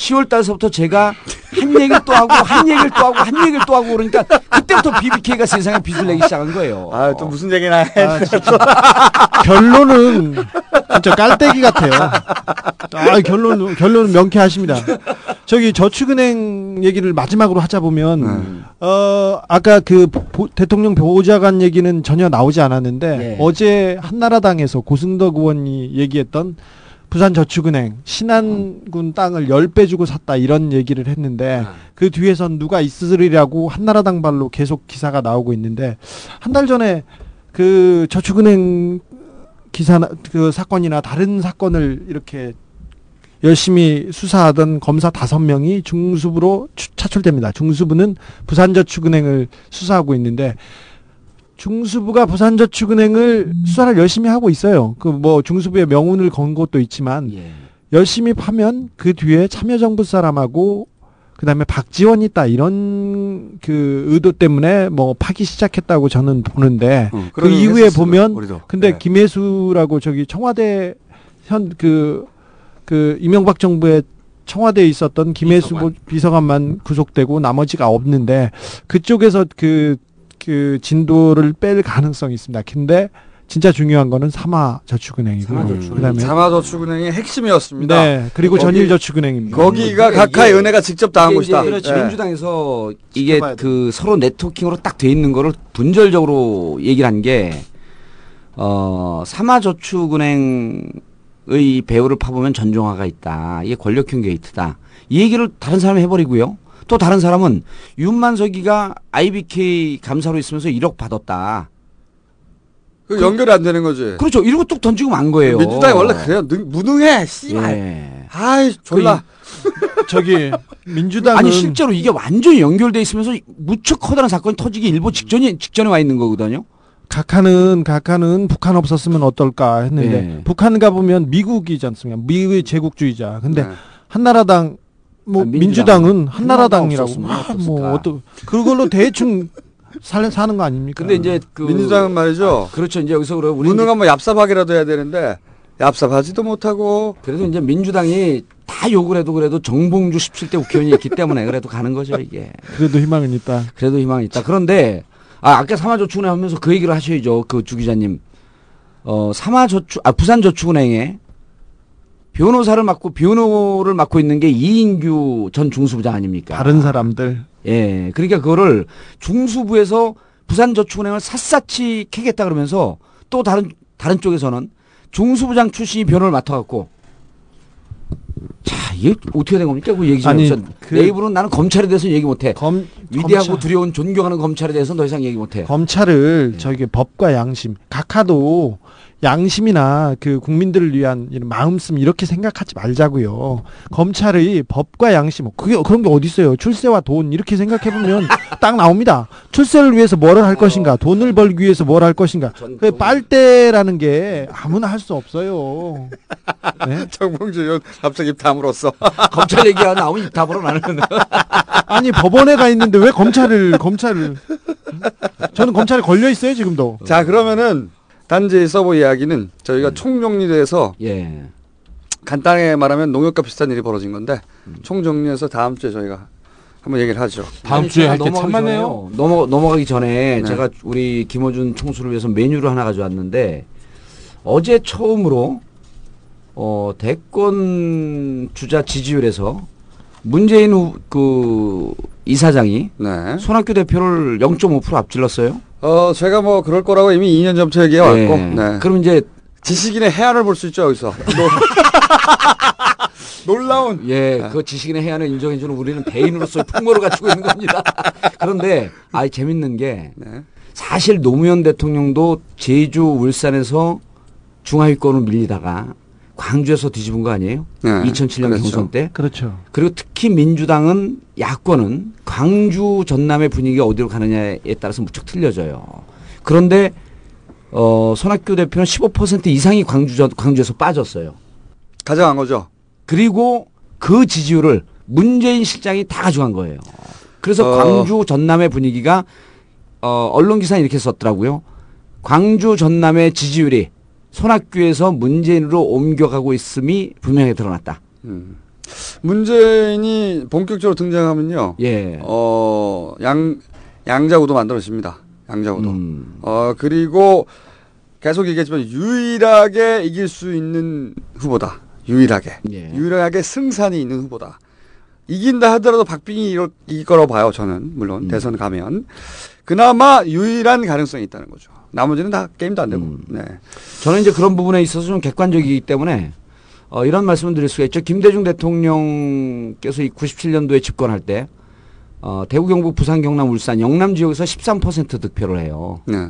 10월 달서부터 제가 한 얘기를 또 하고 한 얘기를 또 하고 한 얘기를 또 하고 그러니까 그때부터 BBK가 세상에 빚을 내기 시작한 거예요. 아 또 무슨 얘기나 해. 아. 결론은 진짜 깔때기 같아요. 아, 결론, 결론은 명쾌하십니다. 저기 저축은행 얘기를 마지막으로 하자 보면, 어, 아까 그 보- 대통령 보좌관 얘기는 전혀 나오지 않았는데, 네. 어제 한나라당에서 고승덕 의원이 얘기했던 부산저축은행 신안군 땅을 10배 주고 샀다 이런 얘기를 했는데 그 뒤에선 누가 있으리라고 한나라당 발로 계속 기사가 나오고 있는데 한 달 전에 그 저축은행 기사 그 사건이나 다른 사건을 이렇게 열심히 수사하던 검사 다섯 명이 중수부로 추- 차출됩니다. 중수부는 부산저축은행을 수사하고 있는데 중수부가 부산저축은행을 수사를 열심히 하고 있어요. 그 뭐 중수부의 명운을 건 것도 있지만 열심히 파면 그 뒤에 참여정부 사람하고 그다음에 박지원이 있다 이런 그 의도 때문에 뭐 파기 시작했다고 저는 보는데 그 그러긴 이후에 했었어요, 보면 우리도. 근데 네. 김혜수라고 저기 청와대 현 그그 이명박 정부의 청와대에 있었던 김혜수 보- 비서관만 구속되고 나머지가 없는데 그쪽에서 그, 그 진도를 뺄 가능성이 있습니다. 근데 진짜 중요한 거는 삼화저축은행이고 삼화저축은행. 그다음에 삼화저축은행의 핵심이었습니다. 네, 그리고 거기- 전일저축은행입니다. 거기가 그러니까 각하의 은혜가 직접 당한 곳이다. 그렇지. 네. 민주당에서 이게 그 서로 네트워킹으로 딱 돼 있는 거를 분절적으로 얘기를 한 게, 어, 삼화저축은행의 배후를 파보면 전종화가 있다. 이게 권력형 게이트다. 이 얘기를 다른 사람이 해버리고요. 또 다른 사람은 윤만석이가 IBK 감사로 있으면서 1억 받았다. 그 연결이 안 되는 거지. 그렇죠. 이러고 뚝 던지고 만 거예요. 민주당이 원래 그래요. 능- 무능해. 씨발. 예. 아이 졸라. 저기 민주당은 아니 실제로 이게 완전히 연결돼 있으면서 무척 커다란 사건이 터지기 일보 직전에 직전에 와 있는 거거든요. 각하는 각하는 북한 없었으면 어떨까 했는데 네. 북한 가보면 미국이지 않습니까? 미국의 제국주의자. 근데 네. 한나라당 뭐 아, 민주당. 민주당은 한나라당이라고 어떻습니까? 뭐 어떤 그걸로 대충 살 사는 거 아닙니까? 근데 이제 그 민주당은 말이죠. 그렇죠. 이제 여기서 그래 우리 무능하면 뭐 얍삽하기라도 해야 되는데 얍삽하지도 못하고 그래도 이제 민주당이 다 욕을 해도 그래도 정봉주 17대 국회의원이 있기 때문에 그래도 가는 거죠 이게. 그래도 희망은 있다. 그래도 희망이 있다. 그런데 아 아까 삼화저축은행 하면서 그 얘기를 하셔야죠. 그 주 기자님. 어 삼화저축 아 부산저축은행에 변호사를 맡고 변호를 맡고 있는 게 이인규 전 중수부장 아닙니까? 다른 사람들 예. 그러니까 그거를 중수부에서 부산저축은행을 샅샅이 캐겠다 그러면서 또 다른 다른 쪽에서는 중수부장 출신이 변호를 맡아갖고 자 이게 어떻게 된 겁니까? 그 얘기 좀 아니, 해보세요. 그- 내 입으로는 나는 검찰에 대해서 얘기 못해. 위대하고 검찰. 두려운 존경하는 검찰에 대해서는 더 이상 얘기 못해. 검찰을 저기 법과 양심 각하도 양심이나 그 국민들을 위한 이런 마음씀 이렇게 생각하지 말자고요. 검찰의 법과 양심 그게 그런 게 어디 있어요? 출세와 돈 이렇게 생각해 보면 딱 나옵니다. 출세를 위해서 뭘할 것인가, 돈을 벌기 위해서 뭘 할 것인가. 그 빨대라는 게 아무나 할 수 없어요. 네? 정봉주 의원 갑자기 입 다물었어. 검찰 얘기가 나오면 입 다물어 나는. 아니 법원에 가 있는데 왜 검찰을 검찰을 저는 검찰에 걸려 있어요 지금도. 자 그러면은 단지 서버 이야기는 저희가 총정리돼서 예. 간단하게 말하면 농협과 비슷한 일이 벌어진 건데 총정리해서 다음 주에 저희가 한번 얘기를 하죠. 다음 주에 할게참 많네요. 넘어 넘어가기 전에 네. 제가 우리 김호준 총수를 위해서 메뉴를 하나 가져왔는데 어제 처음으로 어 대권 주자 지지율에서 문재인 후, 그 이사장이 네. 손학규 대표를 0.5% 앞질렀어요. 어 제가 뭐 그럴 거라고 이미 2년 전부터 얘기해 왔고. 네. 네. 그럼 이제 지식인의 해안을 볼 수 있죠 여기서. 놀라운. 예, 그 지식인의 해안을 인정해주는 우리는 대인으로서의 풍모를 갖추고 있는 겁니다. 그런데, 아 재밌는 게, 네. 사실 노무현 대통령도 제주, 울산에서 중하위권으로 밀리다가 광주에서 뒤집은 거 아니에요? 네, 2007년 그렇죠. 경선 때. 그렇죠. 그리고 특히 민주당은 야권은 광주 전남의 분위기가 어디로 가느냐에 따라서 무척 틀려져요. 그런데 어, 손학규 대표는 15% 이상이 광주 전- 광주에서 빠졌어요. 가져간 거죠. 그리고 그 지지율을 문재인 실장이 다 가져간 거예요. 그래서 어. 광주 전남의 분위기가 어, 언론 기사에 이렇게 썼더라고요. 광주 전남의 지지율이 손학규에서 문재인으로 옮겨가고 있음이 분명히 드러났다. 음. 문재인이 본격적으로 등장하면요. 예. 어, 양, 양자구도 만들어집니다. 양자구도. 음. 어, 그리고 계속 얘기했지만 유일하게 이길 수 있는 후보다. 유일하게. 예. 유일하게 승산이 있는 후보다. 이긴다 하더라도 박빙이 이길 거라고 봐요, 저는. 물론, 대선 가면. 그나마 유일한 가능성이 있다는 거죠. 나머지는 다 게임도 안 되고. 네. 저는 이제 그런 부분에 있어서 좀 객관적이기 때문에 어, 이런 말씀을 드릴 수가 있죠. 김대중 대통령께서 이 97년도에 집권할 때 어, 대구, 경북, 부산, 경남, 울산, 영남 지역에서 13% 득표를 해요. 네.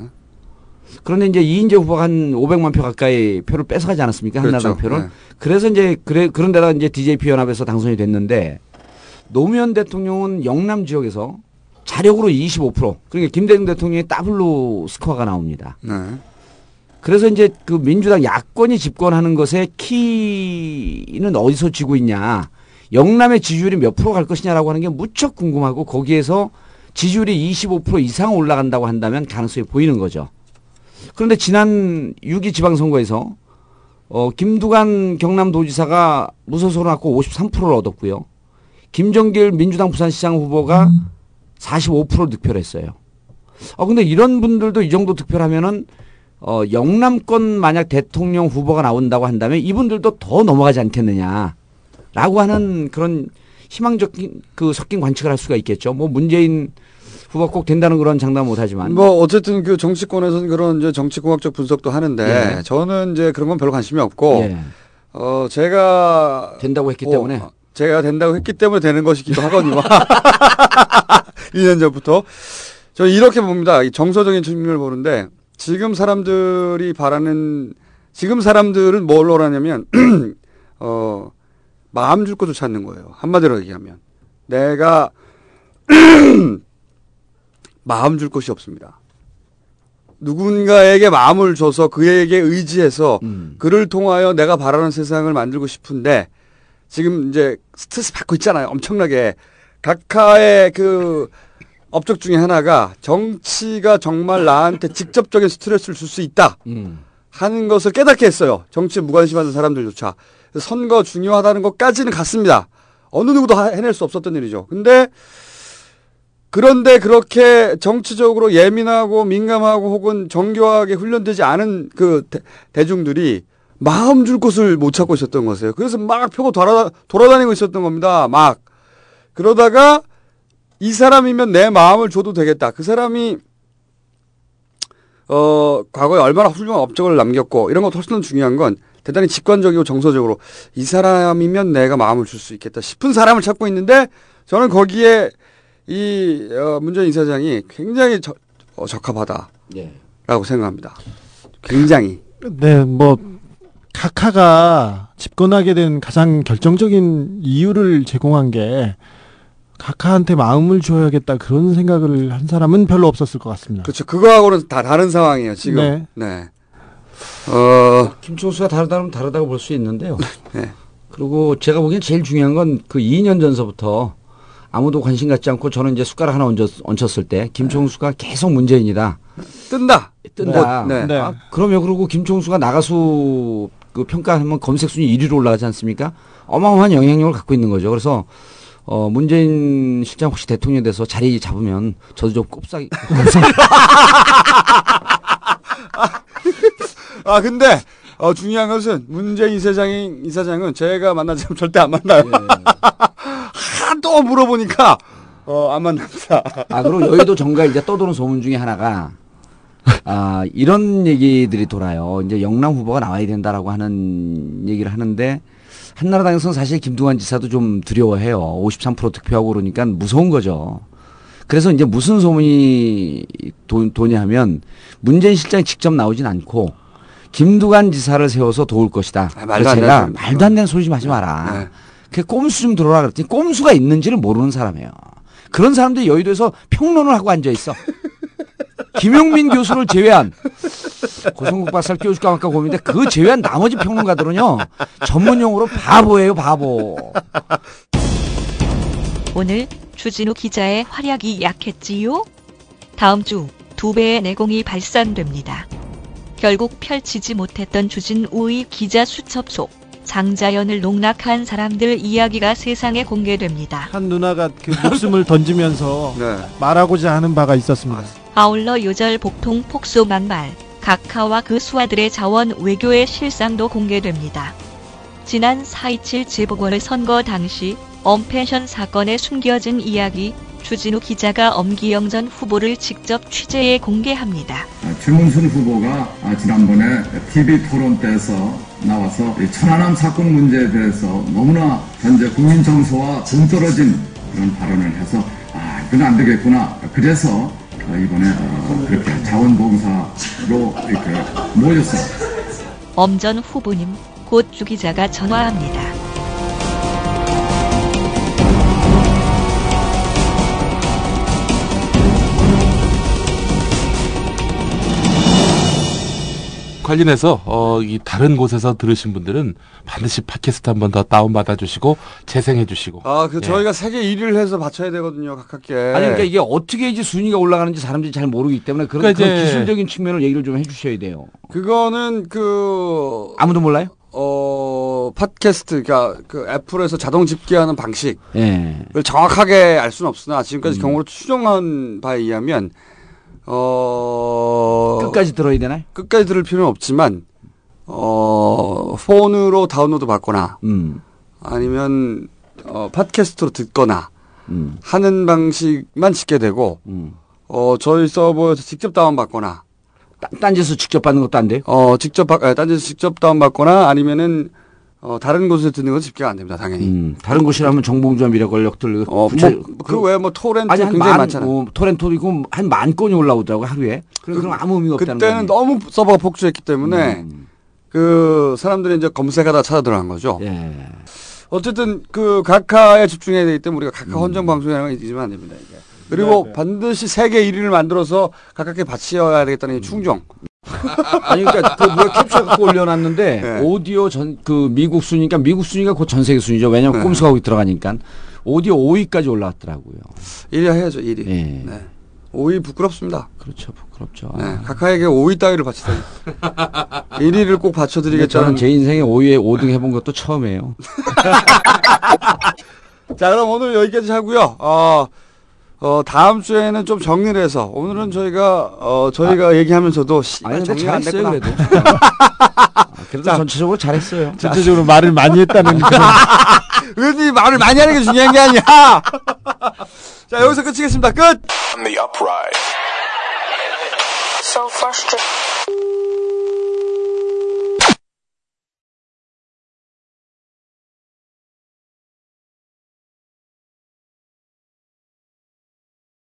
그런데 이제 이인재 후보가 한 500만 표 가까이 표를 뺏어가지 않았습니까? 한나라당 그렇죠. 표를. 네. 그래서 이제 그래 그런 데다 이제 DJP 연합에서 당선이 됐는데 노무현 대통령은 영남 지역에서 자력으로 25% 그러니까 김대중 대통령이 더블로 스코어가 나옵니다. 네. 그래서 이제 그 민주당 야권이 집권하는 것의 키는 어디서 쥐고 있냐. 영남의 지지율이 몇 프로 갈 것이냐라고 하는 게 무척 궁금하고 거기에서 지지율이 25% 이상 올라간다고 한다면 가능성이 보이는 거죠. 그런데 지난 6.2 지방선거에서 어, 김두관 경남도지사가 무소속으로 갖고 53%를 얻었고요. 김정길 민주당 부산시장 후보가 45% 득표를 했어요. 어, 근데 이런 분들도 이 정도 득표를 하면은 어, 영남권 만약 대통령 후보가 나온다고 한다면 이분들도 더 넘어가지 않겠느냐. 라고 하는 그런 희망적인 그 섞인 관측을 할 수가 있겠죠. 뭐 문재인 후보가 꼭 된다는 그런 장담 못 하지만. 뭐 어쨌든 그 정치권에서는 그런 이제 정치공학적 분석도 하는데 예. 저는 이제 그런 건 별로 관심이 없고 예. 어 제가 된다고 했기 어, 때문에. 제가 된다고 했기 때문에 되는 것이기도 하거든요. 2년 전부터 저 이렇게 봅니다. 이 정서적인 측면을 보는데 지금 사람들이 바라는 지금 사람들은 뭘로 하냐면 어 마음 줄 것을 찾는 거예요. 한마디로 얘기하면 내가 마음 줄 것이 없습니다. 누군가에게 마음을 줘서 그에게 의지해서 그를 통하여 내가 바라는 세상을 만들고 싶은데 지금 이제 스트레스 받고 있잖아요. 엄청나게. 각하의 그 업적 중에 하나가 정치가 정말 나한테 직접적인 스트레스를 줄 수 있다. 하는 것을 깨닫게 했어요. 정치에 무관심하는 사람들조차. 선거 중요하다는 것까지는 갔습니다. 어느 누구도 하- 해낼 수 없었던 일이죠. 근데 그런데 그렇게 정치적으로 예민하고 민감하고 혹은 정교하게 훈련되지 않은 그 대, 중들이 마음 줄 곳을 못 찾고 있었던 것이에요. 그래서 막 펴고 돌아다, 돌아다니고 있었던 겁니다. 막. 그러다가 이 사람이면 내 마음을 줘도 되겠다. 그 사람이 어, 과거에 얼마나 훌륭한 업적을 남겼고 이런 것도 훨씬 더 중요한 건 대단히 직관적이고 정서적으로 이 사람이면 내가 마음을 줄 수 있겠다 싶은 사람을 찾고 있는데 저는 거기에 이 어, 문재인 이사장이 굉장히 저- 어, 적합하다라고 예. 생각합니다. 굉장히. 네, 뭐 카카가 집권하게 된 가장 결정적인 이유를 제공한 게 카카한테 마음을 줘야겠다 그런 생각을 한 사람은 별로 없었을 것 같습니다. 그렇죠. 그거하고는 다 다른 상황이에요. 지금. 네. 네. 어, 김총수가 다르다면 다르다고 볼 수 있는데요. 네. 그리고 제가 보기엔 제일 중요한 건 그 2년 전서부터 아무도 관심 갖지 않고 저는 이제 숟가락 하나 얹었, 얹혔을 때 김총수가 계속 문재인이다. 뜬다. 뜬다. 네. 네. 아, 그러면 그리고 김총수가 나가수 그 평가하면 검색 순위 1위로 올라가지 않습니까? 어마어마한 영향력을 갖고 있는 거죠. 그래서 어 문재인 실장 혹시 대통령이 돼서 자리 잡으면 저도 좀 꼽사기 아 근데 어, 중요한 것은 문재인 이사장이 이사장은 제가 만나자면 절대 안 만나요. 하도 물어보니까 어, 안 만납니다. 아, 그리고 여의도 정가 이제 떠도는 소문 중에 하나가 아, 이런 얘기들이 돌아요. 이제 영남 후보가 나와야 된다라고 하는 얘기를 하는데 한나라당에서는 사실 김두관 지사도 좀 두려워해요. 53% 득표하고 그러니까 무서운 거죠. 그래서 이제 무슨 소문이 도, 도냐 하면 문재인 실장이 직접 나오진 않고 김두관 지사를 세워서 도울 것이다. 아, 말도 안 되는 말도 안 되는 소리 좀 하지 마라. 네. 그 꼼수 좀 들어라 그랬더니 꼼수가 있는지를 모르는 사람이에요. 그런 사람들이 여의도에서 평론을 하고 앉아 있어. 김용민 교수를 제외한 고성국 박사를 끼워줄까 말까 고민인데 그 제외한 나머지 평론가들은요 전문 용어로 바보예요 바보. 오늘 주진우 기자의 활약이 약했지요? 다음 주 두 배의 내공이 발산됩니다. 결국 펼치지 못했던 주진우의 기자 수첩 속 장자연을 농락한 사람들 이야기가 세상에 공개됩니다. 한 누나가 그 목숨을 던지면서 네. 말하고자 하는 바가 있었습니다. 아 울러 요절 복통 폭소 만말 각하와 그 수하들의 자원 외교의 실상도 공개됩니다. 지난 4.27 재보궐 선거 당시 엄펜션 사건에 숨겨진 이야기 주진우 기자가 엄기영 전 후보를 직접 취재해 공개합니다. 최문순 후보가 아, 지난번에 TV 토론 때에서 나와서 이 천안함 사건 문제에 대해서 너무나 현재 국민 정서와 동떨어진 그런 발언을 해서 아 이건 안 되겠구나. 그래서 어, 이번에 어, 그렇게 자원봉사로 이렇게 모였어요. 엄전 후보님, 곧 주 기자가 전화합니다. 관련해서 어, 이 다른 곳에서 들으신 분들은 반드시 팟캐스트 한 번 더 다운 받아 주시고 재생해 주시고. 아, 그 예. 저희가 세계 1위를 해서 바쳐야 되거든요, 가깝게. 아니 그러니까 이게 어떻게 이제 순위가 올라가는지 사람들이 잘 모르기 때문에 그런, 그러니까 그런 기술적인 측면을 얘기를 좀 해 주셔야 돼요. 그거는 그 아무도 몰라요? 어 팟캐스트 그러니까 그 애플에서 자동 집계하는 방식을 예. 정확하게 알 수는 없으나 지금까지 음. 경우로 추정한 바에 의하면 어 끝까지 들어야 되나요? 끝까지 들을 필요는 없지만 어 폰으로 다운로드 받거나 음. 아니면 어 팟캐스트로 듣거나 음. 하는 방식만 짓게 되고 어 저희 서버에서 직접 다운 받거나 딴짓을 직접 받는 것도 안 돼요? 어 직접 받- 아, 딴짓을 직접 다운 받거나 아니면은 어 다른 곳에서 듣는 건 집계가 안 됩니다 당연히. 음, 다른 곳이라면 정봉주와 미래 권력들 어, 구체- 뭐, 그 외에 뭐 토렌트 아니, 한 굉장히 만, 많잖아요. 어, 토렌토도 있고 한 만 건이 올라오더라고 하루에. 그럼 그럼 아무 의미가 없다는 그때는 거예요. 너무 서버가 폭주했기 때문에 음. 그 사람들이 이제 검색하다 찾아 들어간 거죠. 예. 어쨌든 그 각하에 집중해야 되기 때문에 우리가 음. 각하 헌정 방송이라는 건 잊으면 안 됩니다. 이게. 그리고 반드시 세계 1위를 만들어서 각각에 바치어야 되겠다는 게 충정. 아니 그러니까 그 누가 캡처 갖고 올려놨는데 네. 오디오 전 그 미국 순위니까 미국 순위가 곧 전 세계 순위죠. 왜냐면 네. 꼼수가 거기 들어가니까 오디오 5위까지 올라왔더라고요. 1위 해야죠, 1위. 예. 네. 5위 부끄럽습니다. 그렇죠, 부끄럽죠. 네. 각하에게 5위 따위를 바치다니. 1위를 꼭 바쳐드리겠다는. 저는 제 인생에 5위에 5등 해본 것도 처음이에요. 자, 그럼 오늘 여기까지 하고요. 어, 어, 다음 주에는 좀 정리를 해서 오늘은 저희가 어, 저희가 얘기하면서도 씨, 아니 근데 정리가 안 잘했어요 됐구나. 그래도. 아, 그래도 전체적으로 잘했어요. 전체적으로 말을 많이 했다는 의원님이 말을 많이 하는 게 중요한 게 아니야. 자, 여기서 끝이겠습니다. 끝!